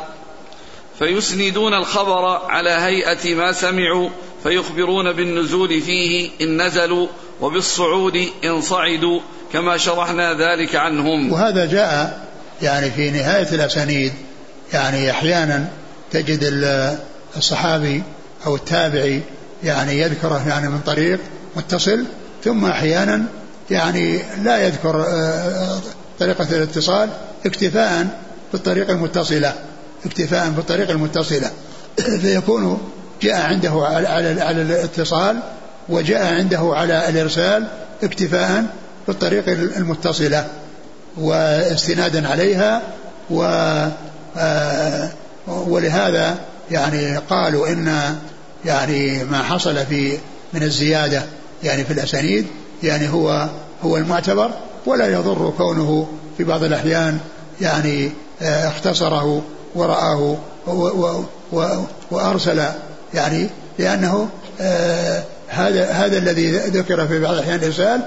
فيسندون الخبر على هيئة ما سمعوا فيخبرون بالنزول فيه إن نزلوا وبالصعود إن صعدوا كما شرحنا ذلك عنهم. وهذا جاء يعني في نهاية الأسانيد يعني أحيانا تجد الصحابي أو التابعي يعني يذكره يعني من طريق متصل ثم أحيانا يعني لا يذكر آه، طريقة الاتصال اكتفاء بالطريقة المتصلة اكتفاء بالطريقة المتصلة. فيكون جاء عنده على, على, على الاتصال وجاء عنده على الإرسال اكتفاء بالطريقة المتصلة واستنادا عليها و آه، ولهذا يعني قالوا إن يعني ما حصل في من الزيادة يعني في الأسانيد يعني هو هو المعتبر ولا يضر كونه في بعض الأحيان يعني آه، اختصره ورآه وأرسل يعني لأنه آه، هذا هذا الذي ذكر في بعض الأحيان الإرسال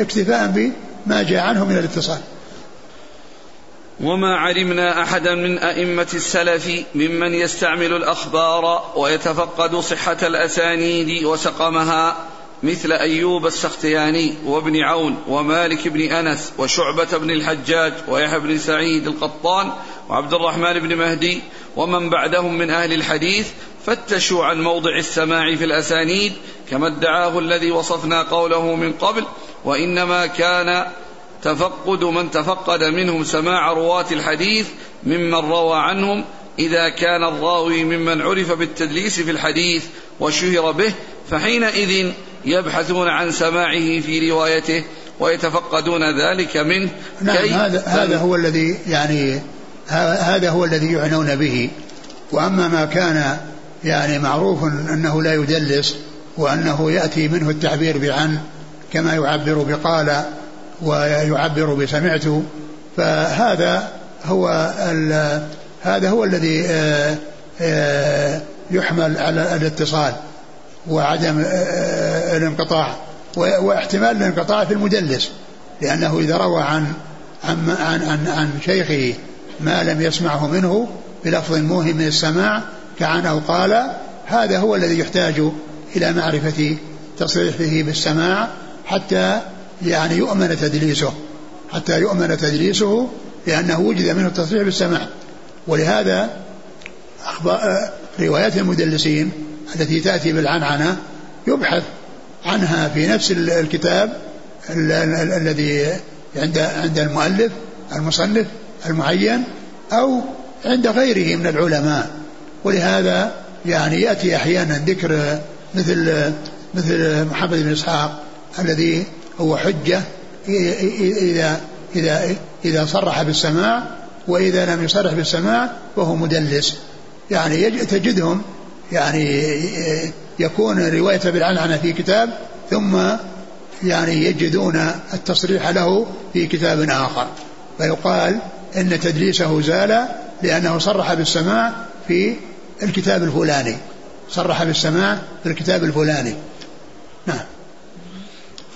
اكتفاء بما جاء عنه من الاتصال. وما علمنا أحدا من أئمة السلف ممن يستعمل الأخبار ويتفقد صحة الأسانيد وسقمها مثل أيوب السختياني وابن عون ومالك بن أنس وشعبة بن الحجاج ويحيى بن سعيد القطان وعبد الرحمن بن مهدي ومن بعدهم من أهل الحديث فتشوا عن موضع السماع في الأسانيد كما ادعاه الذي وصفنا قوله من قبل وإنما كان تفقد من تفقد منهم سماع رواة الحديث ممن روى عنهم إذا كان الراوي ممن عرف بالتدليس في الحديث وشهر به فحينئذ يبحثون عن سماعه في روايته ويتفقدون ذلك منه. نعم هذا هذا هو الذي يعني هذا هو الذي يعنون به. وأما ما كان يعني معروف أنه لا يدلس وأنه يأتي منه التعبير بعن كما يعبر بقال ويعبر بسمعت فهذا هو هذا هو الذي آه، آه، يحمل على الاتصال وعدم آه، الانقطاع واحتمال الانقطاع في المدلس لأنه إذا روى عن عن عن عن, شيخه ما لم يسمعه منه بلفظ موهم من السماع كأنه قال هذا هو الذي يحتاج إلى معرفة تصريحه بالسماع حتى يعني يؤمن تدليسه حتى يؤمن تدليسه لأنه وجد منه التصريح بالسماع. ولهذا أخبار روايات المدلسين التي تأتي بالعنعنة يبحث عنها في نفس الكتاب الذي عند عند المؤلف المصنف المعين أو عند غيره من العلماء. ولهذا يعني يأتي أحيانا ذكر مثل مثل محمد بن إسحاق الذي هو حجة إذا إذا إذا صرح بالسماع وإذا لم يصرح بالسماع فهو مدلس. يعني تجدهم يعني يكون رواية بالعنعنة في كتاب ثم يعني يجدون التصريح له في كتاب آخر. فيقال إن تدليسه زال لأنه صرح بالسماع في الكتاب الفلاني. صرح بالسماع في الكتاب الفلاني. نعم.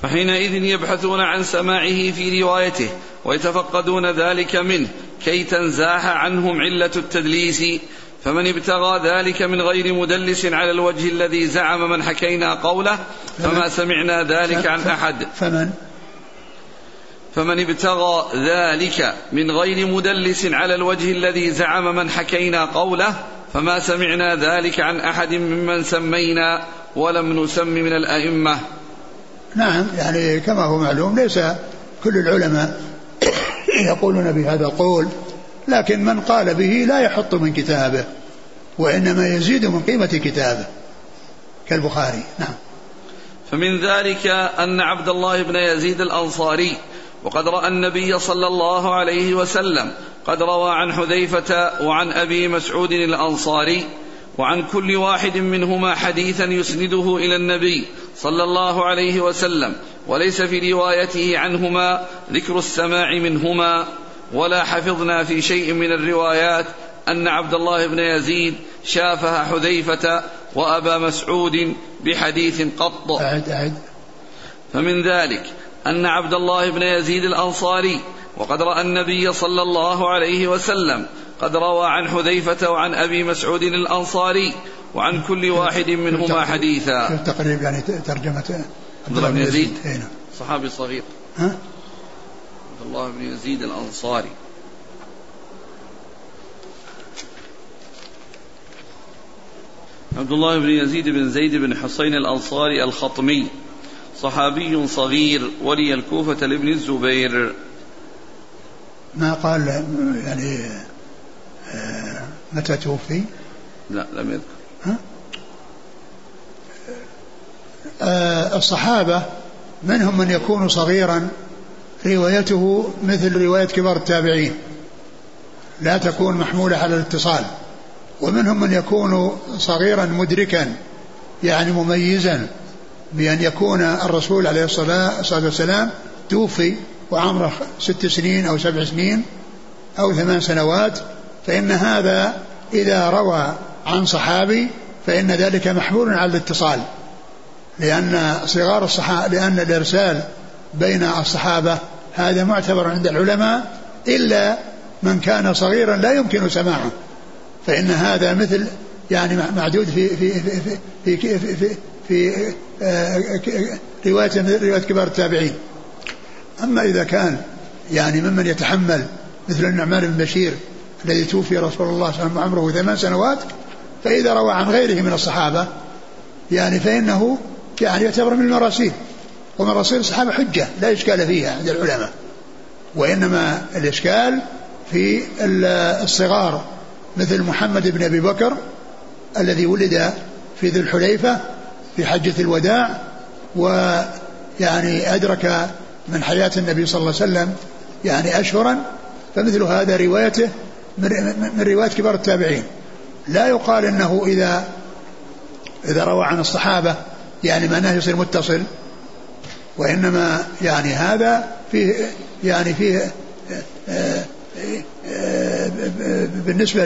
فحينئذ يبحثون عن سماعه في روايته ويتفقدون ذلك منه كي تنزاح عنهم علة التدليس. فمن ابتغى ذلك من غير مدلس على الوجه الذي زعم من حكينا قوله فما سمعنا ذلك عن أحد. فمن؟ فمن ابتغى ذلك من غير مدلس على الوجه الذي زعم من حكينا قوله فما سمعنا ذلك عن أحد ممن سمينا ولم نسم من الأئمة. نعم يعني كما هو معلوم ليس كل العلماء يقولون بهذا القول لكن من قال به لا يحط من كتابه وإنما يزيد من قيمة كتابه كالبخاري. نعم. فمن ذلك أن عبد الله بن يزيد الأنصاري وقد رأى النبي صلى الله عليه وسلم قد روى عن حذيفة وعن أبي مسعود الأنصاري وعن كل واحد منهما حديثا يسنده إلى النبي صلى الله عليه وسلم وليس في روايته عنهما ذكر السماع منهما ولا حفظنا في شيء من الروايات أن عبد الله بن يزيد شافه حذيفة وأبا مسعود بحديث قط. أعد أعد. فمن ذلك أن عبد الله بن يزيد الأنصاري وقد رأى النبي صلى الله عليه وسلم قد روى عن حذيفة وعن أبي مسعود الأنصاري وعن كل واحد منهما حديثا. تقريب يعني ترجمة عبد الله بن يزيد. صحابي صغير. ها؟ عبد الله بن يزيد الأنصاري. عبد الله بن يزيد بن زيد بن حسين الأنصاري الخطمي. صحابي صغير ولي الكوفة لابن الزبير. ما قال يعني آه، متى توفي؟ لا لم يذكر. آه، الصحابة منهم من يكون صغيرا؟ روايته مثل رواية كبار التابعين. لا تكون محمولة على الاتصال. ومنهم من يكون صغيرا مدركا يعني مميزا بأن يكون الرسول عليه الصلاة والسلام توفي وعمره ست سنين أو سبع سنين أو ثمان سنوات فإن هذا إذا روى عن صحابي فإن ذلك محمول على الاتصال لأن صغار الصحابة لأن الإرسال بين الصحابة هذا معتبر عند العلماء إلا من كان صغيرا لا يمكن سماعه فإن هذا مثل يعني معدود في في في في في, في, في, آه، رواية رواية كبار التابعين أما إذا كان يعني ممن يتحمل مثل النعمان بن بشير الذي توفي رسول الله صلى الله عليه وسلم عمره ثمان سنوات فإذا روى عن غيره من الصحابة يعني فإنه يعني يعتبر من المراسيل ومراسيل الصحابة حجة لا إشكال فيها عند العلماء وإنما الإشكال في الصغار مثل محمد بن أبي بكر الذي ولد في ذي الحليفة في حجة الوداع ويعني أدرك من حياة النبي صلى الله عليه وسلم يعني أشهرا فمثل هذا روايته من رواية كبار التابعين. لا يقال إنه إذا إذا روى عن الصحابة يعني معناه يصير متصل وإنما يعني هذا فيه يعني فيه آه، آه، بالنسبة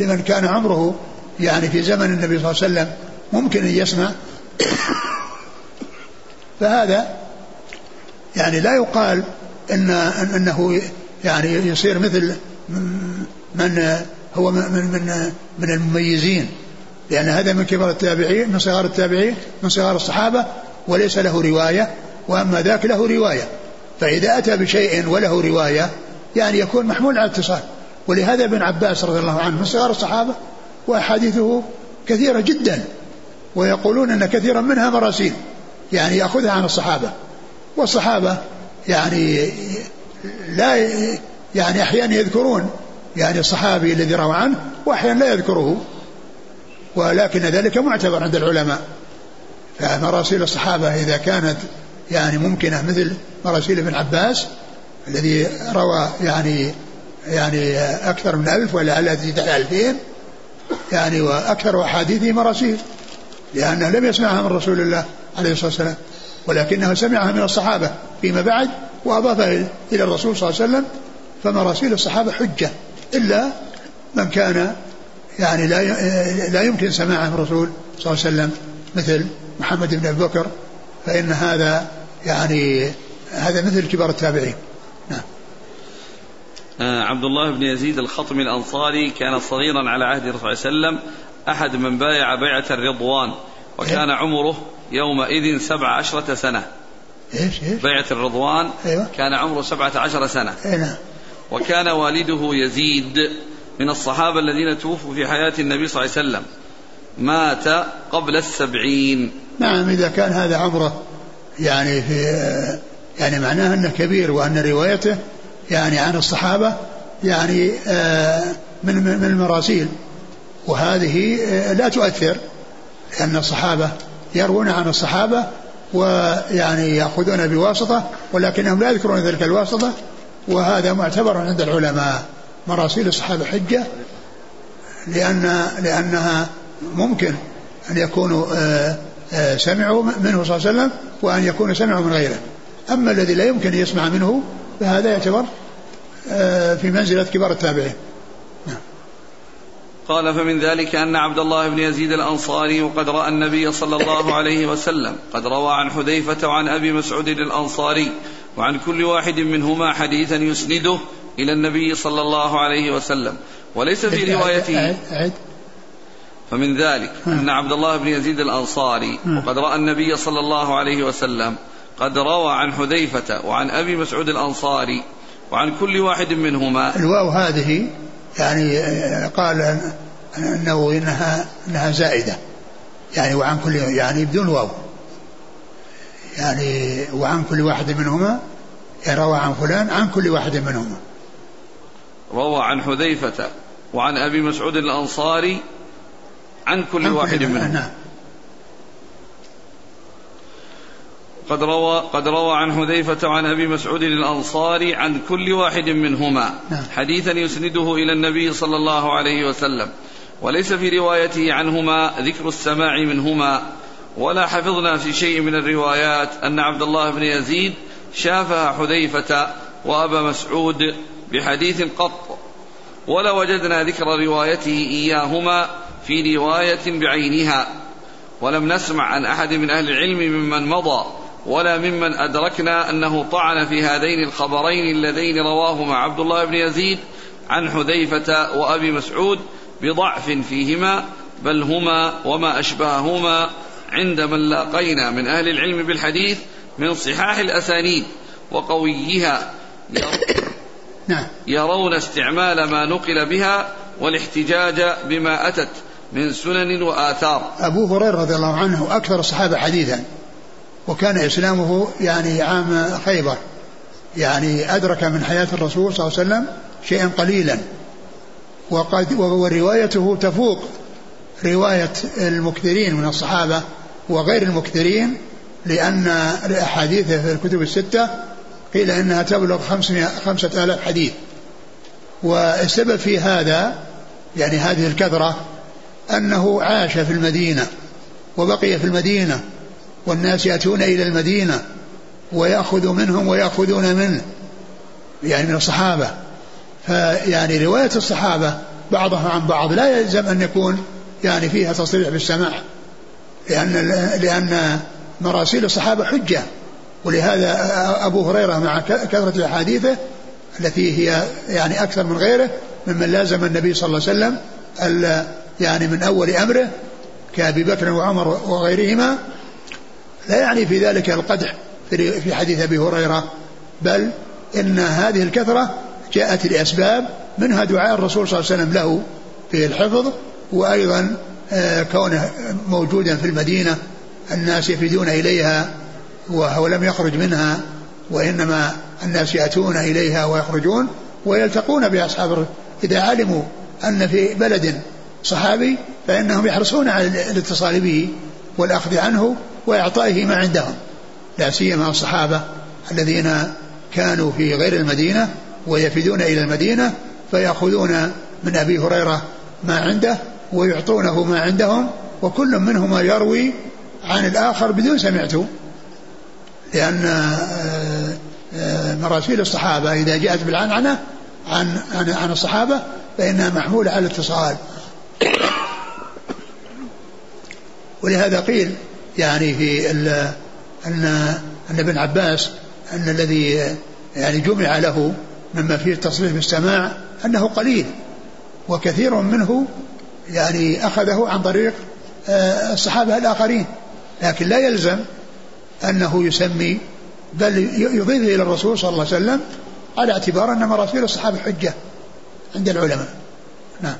لمن كان عمره يعني في زمن النبي صلى الله عليه وسلم ممكن أن يسمع. فهذا يعني لا يقال إن إنه يعني يصير مثل من هو من من من المميزين. لأن هذا من كبار التابعين من صغار التابعين من صغار الصحابة وليس له رواية وأما ذاك له رواية. فإذا أتى بشيء وله رواية يعني يكون محمول على اتصال. ولهذا ابن عباس رضي الله عنه من صغار الصحابة وأحاديثه كثيرة جدا ويقولون أن كثيرا منها مراسيل يعني يأخذها عن الصحابة. والصحابة يعني لا يعني أحيانا يذكرون يعني الصحابي الذي روى عنه وأحيانا لا يذكره. ولكن ذلك معتبر عند العلماء. فمراسيل الصحابة إذا كانت يعني ممكنة مثل مراسيل ابن عباس الذي روى يعني يعني أكثر من ألف ولا الذي تزيد ألفين يعني وأكثر أحاديثه مراسيل لأنه لم يسمعها من رسول الله عليه الصلاة والسلام. ولكنه سمعها من الصحابة فيما بعد وأضافها إلى الرسول صلى الله عليه وسلم فمراسيل الصحابة حجة. إلا من كان يعني لا لا يمكن سماعه الرسول صلى الله عليه وسلم مثل محمد بن أبي بكر فإن هذا يعني هذا مثل كبار التابعين. نعم. آه عبد الله بن يزيد الخطمي الأنصاري كان صغيرا على عهد الرسول صلى الله عليه وسلم أحد من بايع بيعة الرضوان وكان إيه؟ عمره يومئذ سبع عشرة سنة. إيش إيش؟ بيعة الرضوان أيوة؟ كان عمره سبعة عشر سنة. أي نعم. وكان والده يزيد من الصحابة الذين توفوا في حياة النبي صلى الله عليه وسلم. مات قبل السبعين. نعم إذا كان هذا عمره يعني في يعني معناه أنه كبير وأن روايته يعني عن الصحابة يعني آه، من من المراسيل وهذه آه، لا تؤثر لأن الصحابة يروون عن الصحابة ويعني يأخذون بواسطة ولكنهم لا يذكرون ذلك الواسطة وهذا معتبر عند العلماء مراسيل الصحابة حجة لأن لأنها ممكن أن يكونوا آه، آه، سمعوا منه صلى الله عليه وسلم وأن يكونوا سمعوا من غيره أما الذي لا يمكن أن يسمع منه فهذا يعتبر آه، في منزلة كبار التابعين نعم. قال فمن ذلك أن عبد الله بن يزيد الأنصاري وقد رأى النبي صلى الله عليه وسلم قد روى عن حذيفة وعن أبي مسعود الأنصاري وعن كل واحد منهما حديثا يسنده إلى النبي صلى الله عليه وسلم. وليس في روايته فمن ذلك أن عبد الله بن يزيد الأنصاري وقد رأى النبي صلى الله عليه وسلم قد روى عن حذيفة وعن أبي مسعود الأنصاري وعن كل واحد منهما. الواو هذه يعني قال أنه إنها إنها زائدة. يعني وعن كل يعني بدون واو. يعني وعن كل واحد منهما روى عن فلان عن كل واحد منهما. روى عن حذيفة وعن أبي مسعود الأنصاري عن كل عن واحد منهم نعم. قد روى قد روى عن حذيفة وعن أبي مسعود الأنصاري عن كل واحد منهما. نعم. حديثا يسنده إلى النبي صلى الله عليه وسلم. وليس في روايته عنهما ذكر السماع منهما. ولا حفظنا في شيء من الروايات أن عبد الله بن يزيد شافها حذيفة وأبا مسعود بحديث قط ولا وجدنا ذكر روايته إياهما في رواية بعينها. ولم نسمع عن أحد من أهل العلم ممن مضى ولا ممن أدركنا أنه طعن في هذين الخبرين اللذين رواهما عبد الله بن يزيد عن حذيفة وأبي مسعود بضعف فيهما بل هما وما أشبههما عند من لاقينا من أهل العلم بالحديث من صحاح الأسانيد وقويها نعم. يرون استعمال ما نقل بها والاحتجاج بما أتت من سنن وآثار أبو هريرة رضي الله عنه أكثر الصحابة حديثا وكان إسلامه يعني عام خيبر يعني أدرك من حياة الرسول صلى الله عليه وسلم شيئا قليلا وقد وروايته تفوق رواية المكثرين من الصحابة وغير المكثرين لأن أحاديثه في الكتب الستة قيل إنها تبلغ خمسة آلاف حديث. والسبب في هذا يعني هذه الكثرة أنه عاش في المدينة وبقي في المدينة والناس يأتون إلى المدينة ويأخذ منهم ويأخذون منه يعني من الصحابة. فيعني رواية الصحابة بعضها عن بعض لا يلزم أن يكون يعني فيها تصريح بالسماع. لأن لأن مراسيل الصحابة حجة. ولهذا أبو هريرة مع كثرة أحاديثه التي هي يعني أكثر من غيره ممن لازم النبي صلى الله عليه وسلم يعني من أول أمره كأبي بكر وعمر وغيرهما. لا يعني في ذلك القدح في حديث أبي هريرة بل إن هذه الكثرة جاءت لأسباب منها دعاء الرسول صلى الله عليه وسلم له في الحفظ وأيضا كونه موجودا في المدينة الناس يفيدون إليها وهو لم يخرج منها وإنما الناس يأتون إليها ويخرجون ويلتقون بأصحاب إذا علموا أن في بلد صحابي فإنهم يحرصون على الاتصال به والأخذ عنه وإعطائه ما عندهم. لا سيما الصحابة الذين كانوا في غير المدينة ويفدون إلى المدينة فيأخذون من أبي هريرة ما عنده ويعطونه ما عندهم وكل منهما يروي عن الآخر بدون سمعته. لأن آه، آه، مراسيل الصحابة إذا جاءت بالعنعنة عن عن عن الصحابة فإنها محمولة على الاتصال. ولهذا قيل يعني في أن أن ابن عباس أن الذي يعني جمع له مما فيه التصريح بالسماع أنه قليل وكثير منه يعني أخذه عن طريق آه، الصحابة الآخرين. لكن لا يلزم أنه يسمي بل يضيف إلى الرسول صلى الله عليه وسلم على اعتبار أن مراسيل الصحابة حجة عند العلماء. نعم.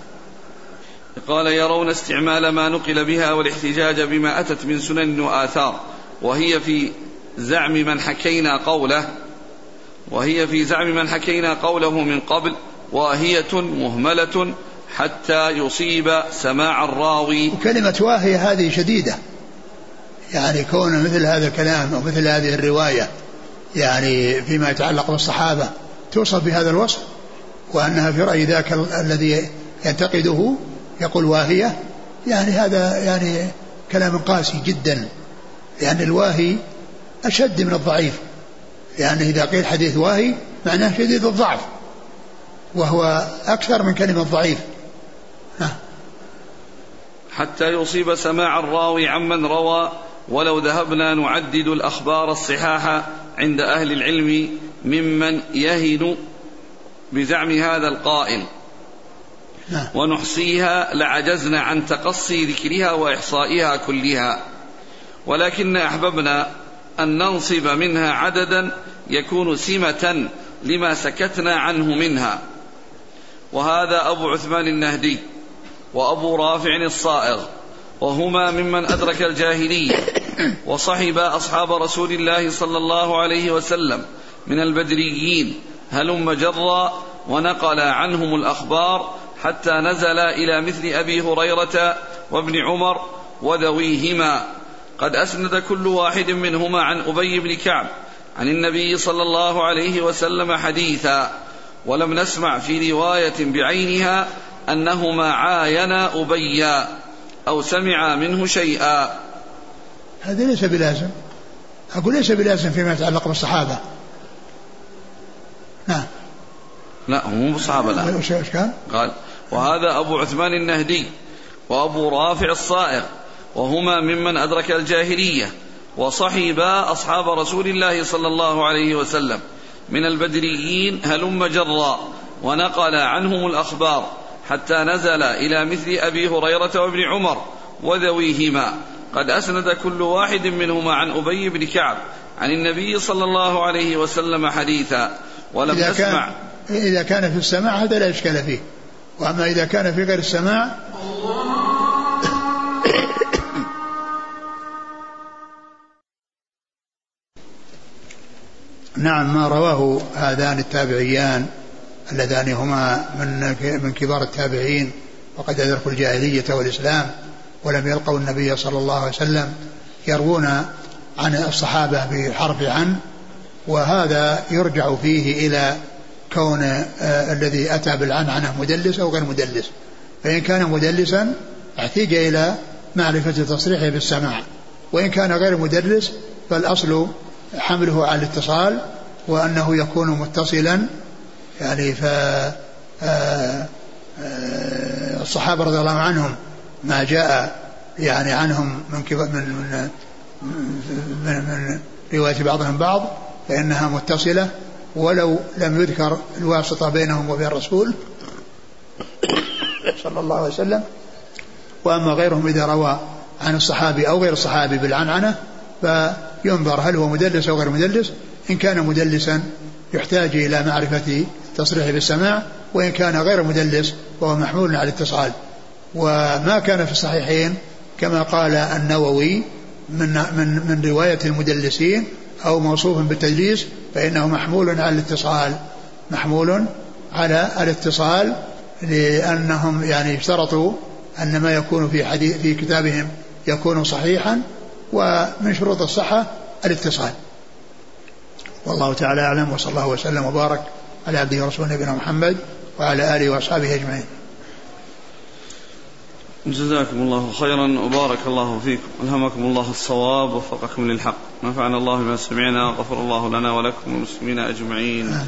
قال يرون استعمال ما نقل بها والاحتجاج بما أتت من سنن وآثار وهي في زعم من حكينا قوله وهي في زعم من حكينا قوله من قبل واهية مهملة حتى يصيب سماع الراوي. وكلمة واهية هذه شديدة. يعني كون مثل هذا الكلام أو مثل هذه الرواية يعني فيما يتعلق بالصحابة توصف بهذا الوصف وأنها في رأي ذاك الذي ينتقده يقول واهية. يعني هذا يعني كلام قاسي جدا. لأن الواهي أشد من الضعيف. يعني إذا قيل حديث واهي معناه شديد الضعف. وهو أكثر من كلمة ضعيف. حتى يصيب سماع الراوي عمن روى ولو ذهبنا نعدد الأخبار الصحاح عند أهل العلم ممن يهن بزعم هذا القائل. ونحصيها لعجزنا عن تقصي ذكرها وإحصائها كلها. ولكن أحببنا أن ننصب منها عددا يكون سمة لما سكتنا عنه منها. وهذا أبو عثمان النهدي. وأبو رافع الصائغ وهما ممن أدرك الجاهلية وصحب أصحاب رسول الله صلى الله عليه وسلم من البدريين هلم جرا ونقل عنهم الأخبار حتى نزل إلى مثل أبي هريرة وابن عمر وذويهما. قد أسند كل واحد منهما عن أبي بن كعب عن النبي صلى الله عليه وسلم حديثا ولم نسمع في رواية بعينها أنهما عاينا أبيا أو سمعا منه شيئا. هذا ليس بلازم. أقول ليس بلازم فيما يتعلق بالصحابة. نعم لا هو مو بالصحابة لا. كان؟ قال وهذا أبو عثمان النهدي وأبو رافع الصائغ وهما ممن أدرك الجاهلية وصحبا أصحاب رسول الله صلى الله عليه وسلم. من البدريين هلم جرا ونقل عنهم الأخبار. حتى نزل إلى مثل أبي هريرة وابن عمر وذويهما. قد أسند كل واحد منهما عن أبي بن كعب عن النبي صلى الله عليه وسلم حديثا ولم إذا نسمع. كان إذا كان في السماع هذا لا إشكال فيه. وأما إذا كان في غير السماع نعم ما رواه هذان التابعيان اللذان هما من من كبار التابعين وقد أدركوا الجاهلية والإسلام ولم يلقوا النبي صلى الله عليه وسلم يروون عن الصحابة بحرف عن وهذا يرجع فيه إلى كون آه الذي أتى بالعنعنة مدلس أو غير مدلس. فإن كان مدلسا احتيج إلى معرفة تصريحه بالسماع. وإن كان غير مدلس فالأصل حمله على الاتصال وأنه يكون متصلا يعني ف الصحابة رضي الله عنهم ما جاء يعني عنهم من من من, من, من رواية بعضهم بعض فإنها متصلة ولو لم يذكر الواسطة بينهم وبين الرسول صلى الله عليه وسلم. وأما غيرهم إذا روى عن الصحابي أو غير الصحابي بالعنعنة فينظر هل هو مدلس أو غير مدلس. إن كان مدلسا يحتاج إلى معرفة تصريح بالسماع وإن كان غير مدلس فهو محمول على الاتصال وما كان في الصحيحين كما قال النووي من من من رواية المدلسين أو موصوف بالتدليس فإنه محمول على الاتصال. محمول على الاتصال لأنهم يعني اشترطوا أن ما يكون في حديث في كتابهم يكون صحيحا ومن شروط الصحة الاتصال. والله تعالى أعلم وصلى الله وسلم وبارك على عبده ورسوله نبينا محمد وعلى آله وأصحابه أجمعين. جزاكم الله خيرا وبارك الله فيكم. ألهمكم الله الصواب ووفقكم للحق. نفعنا الله بما سمعنا وغفر الله لنا ولكم والمسلمين أجمعين.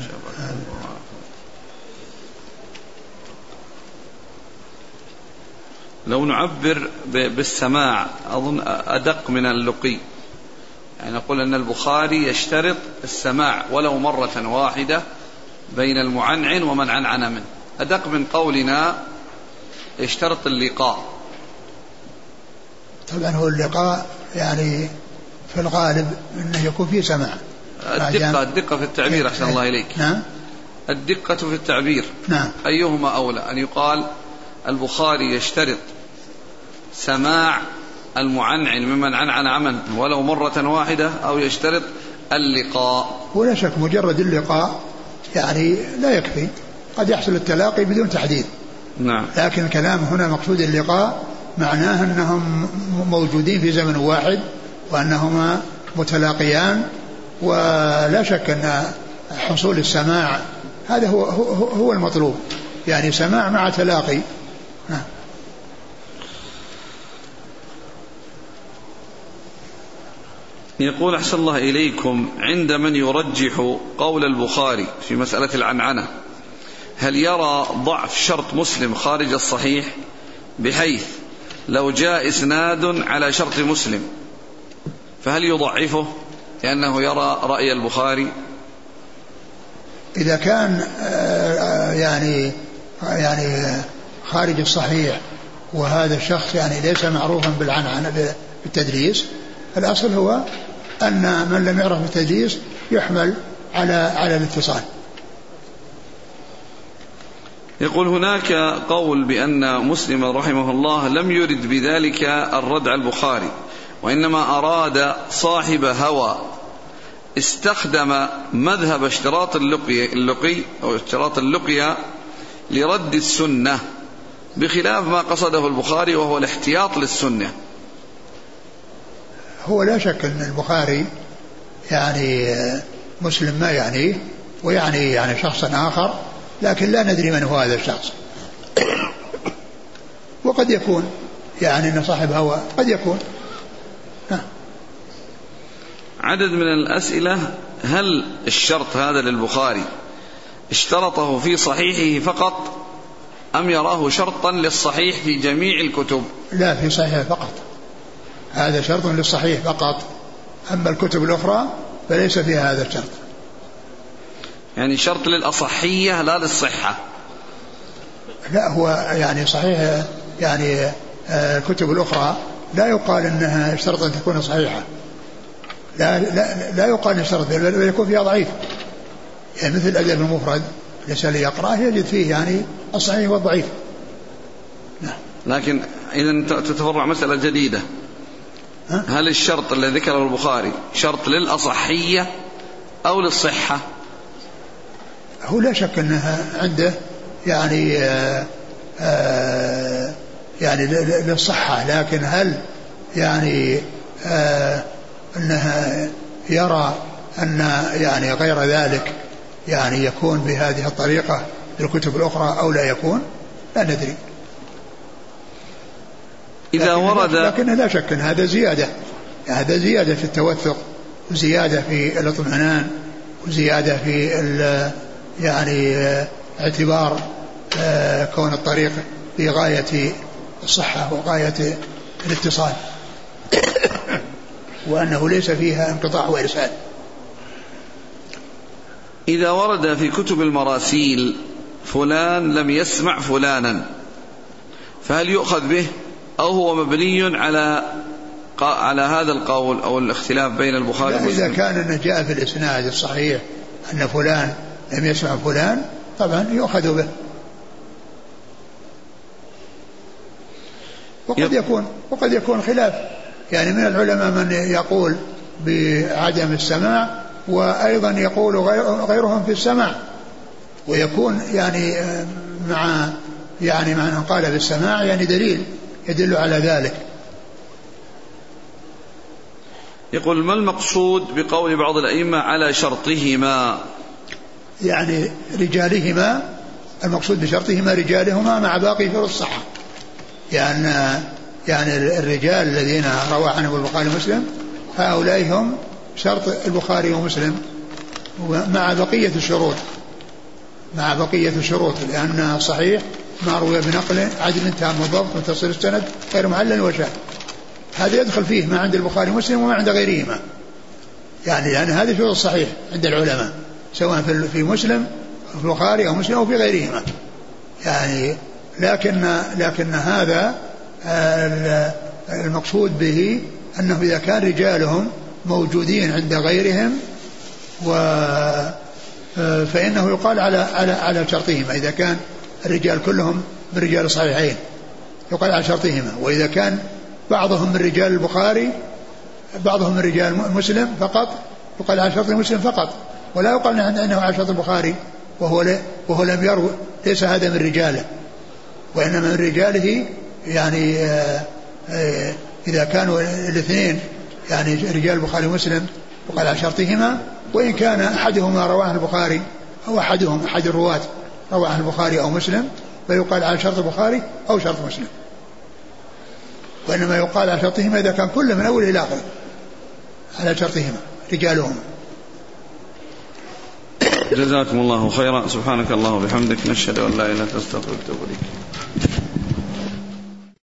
لو نعبر بالسماع أظن أدق من اللقي. يعني نقول أن البخاري يشترط السماع ولو مرة واحدة بين المعنعن ومن عنعن منه. أدق من قولنا يشترط اللقاء. طبعا هو اللقاء يعني في الغالب إنه يكون فيه سماع. الدقة الدقة في التعبير أحسن الله إليك. نعم. الدقة في التعبير. نعم. أيهما أولى؟ أن يقال البخاري يشترط سماع المعنعن ممن عنعن عمل ولو مرة واحدة أو يشترط اللقاء. ولا شك مجرد اللقاء يعني لا يكفي. قد يحصل التلاقي بدون تحديد. نعم. لكن الكلام هنا مقصود اللقاء معناه أنهم موجودين في زمن واحد وأنهما متلاقيان ولا شك أن حصول السماع هذا هو هو, هو المطلوب. يعني سماع مع تلاقي. يقول أحسن الله إليكم عند من يرجح قول البخاري في مسألة العنعنة. هل يرى ضعف شرط مسلم خارج الصحيح؟ بحيث لو جاء إسناد على شرط مسلم فهل يضعفه؟ لأنه يرى رأي البخاري. إذا كان آه، يعني يعني خارج الصحيح وهذا الشخص يعني ليس معروفا بالعنعنة بالتدريس الأصل هو أن من لم يعرف بالتدريس يحمل على على الاتصال. يقول هناك قول بأن مسلم رحمه الله لم يرد بذلك الردع البخاري وإنما أراد صاحب هوى استخدم مذهب اشتراط اللقي, اللقي أو اشتراط اللقيا لرد السنة بخلاف ما قصده البخاري وهو الاحتياط للسنة. هو لا شك أن البخاري يعني مسلم ما يعنيه ويعني يعني شخصا آخر لكن لا ندري من هو هذا الشخص. وقد يكون يعني أن صاحب هوى قد يكون. ها. عدد من الأسئلة هل الشرط هذا للبخاري اشترطه في صحيحه فقط أم يراه شرطا للصحيح في جميع الكتب؟ لا في صحيحه فقط. هذا شرط للصحيح فقط. أما الكتب الأخرى فليس فيها هذا الشرط. يعني شرط للأصحية لا للصحة. لا هو يعني صحيح يعني آه، الكتب الأخرى لا يقال أنها اشترط أن تكون صحيحة. لا لا, لا يقال اشترط بل يكون فيها ضعيف. يعني مثل الأدب المفرد ليس ليقرأه يجد فيه يعني الصحيح والضعيف. نعم. لكن إذا تتفرع مسألة جديدة. هل الشرط الذي ذكره البخاري شرط للأصحية أو للصحة؟ هو لا شك أنها عنده يعني آه، آآ يعني للصحة لكن هل يعني آه، أنها يرى أن يعني غير ذلك يعني يكون بهذه الطريقة في الكتب الأخرى أو لا يكون؟ لا ندري. إذا لكن ورد لكن لا شك أن هذا زيادة. هذا زيادة في التوثق وزيادة في الاطمئنان وزيادة في يعني اعتبار آه، كون الطريق في غاية الصحة وغاية الاتصال. وأنه ليس فيها انقطاع وإرسال. إذا ورد في كتب المراسيل فلان لم يسمع فلانا فهل يؤخذ به؟ أو هو مبني على على هذا القول أو الاختلاف بين البخاري ومسلم. إذا كان أنه جاء في الإسناد الصحيح أن فلان لم يسمع فلان طبعا يؤخذ به. وقد يكون وقد يكون خلاف. يعني من العلماء من يقول بعدم السماع وأيضا يقول غيرهم في السماع. ويكون يعني مع يعني معنى قال بالسماع يعني دليل. يدل على ذلك. يقول ما المقصود بقول بعض الأئمة على شرطهما؟ يعني رجالهما المقصود بشرطهما رجالهما مع باقي شروط الصحة. يعني يعني الرجال الذين روى عنهم البخاري ومسلم هؤلاء هم شرط البخاري ومسلم مع بقية الشروط. مع بقية الشروط لأن صحيح ما روي بنقل عدل تام وضبط متصل السند غير معلل وشاذ هذا يدخل فيه ما عند البخاري ومسلم وما عند غيرهما. يعني لأن هذه شروط الصحيح عند العلماء سواء في مسلم في البخاري أو مسلم أو في غيرهما. يعني لكن لكن هذا المقصود به أنه إذا كان رجالهم موجودين عند غيرهم و فإنه يقال على على على شرطهما. إذا كان الرجال كلهم من رجال الصحيحين يقال على شرطهما. وإذا كان بعضهم من رجال البخاري بعضهم من رجال مسلم فقط يقال على شرط مسلم فقط. ولا يقال إنه على شرط البخاري وهو وهو لم يروي ليس هذا من رجاله. وإنما من رجاله يعني آه، آه، إذا كانوا الاثنين يعني رجال البخاري ومسلم وقال على شرطهما. وإن كان أحدهما رواه البخاري أو أحدهم أحد الرواه رواه البخاري أو مسلم فيقال على شرط البخاري أو شرط مسلم. وإنما يقال على شرطهما إذا كان كل من أول إلى آخره على شرطهما رجالهما. جزاكم الله خيرا. سبحانك الله وبحمدك نشهد أن لا إله إلا أنت نستغفرك ونتوب إليك.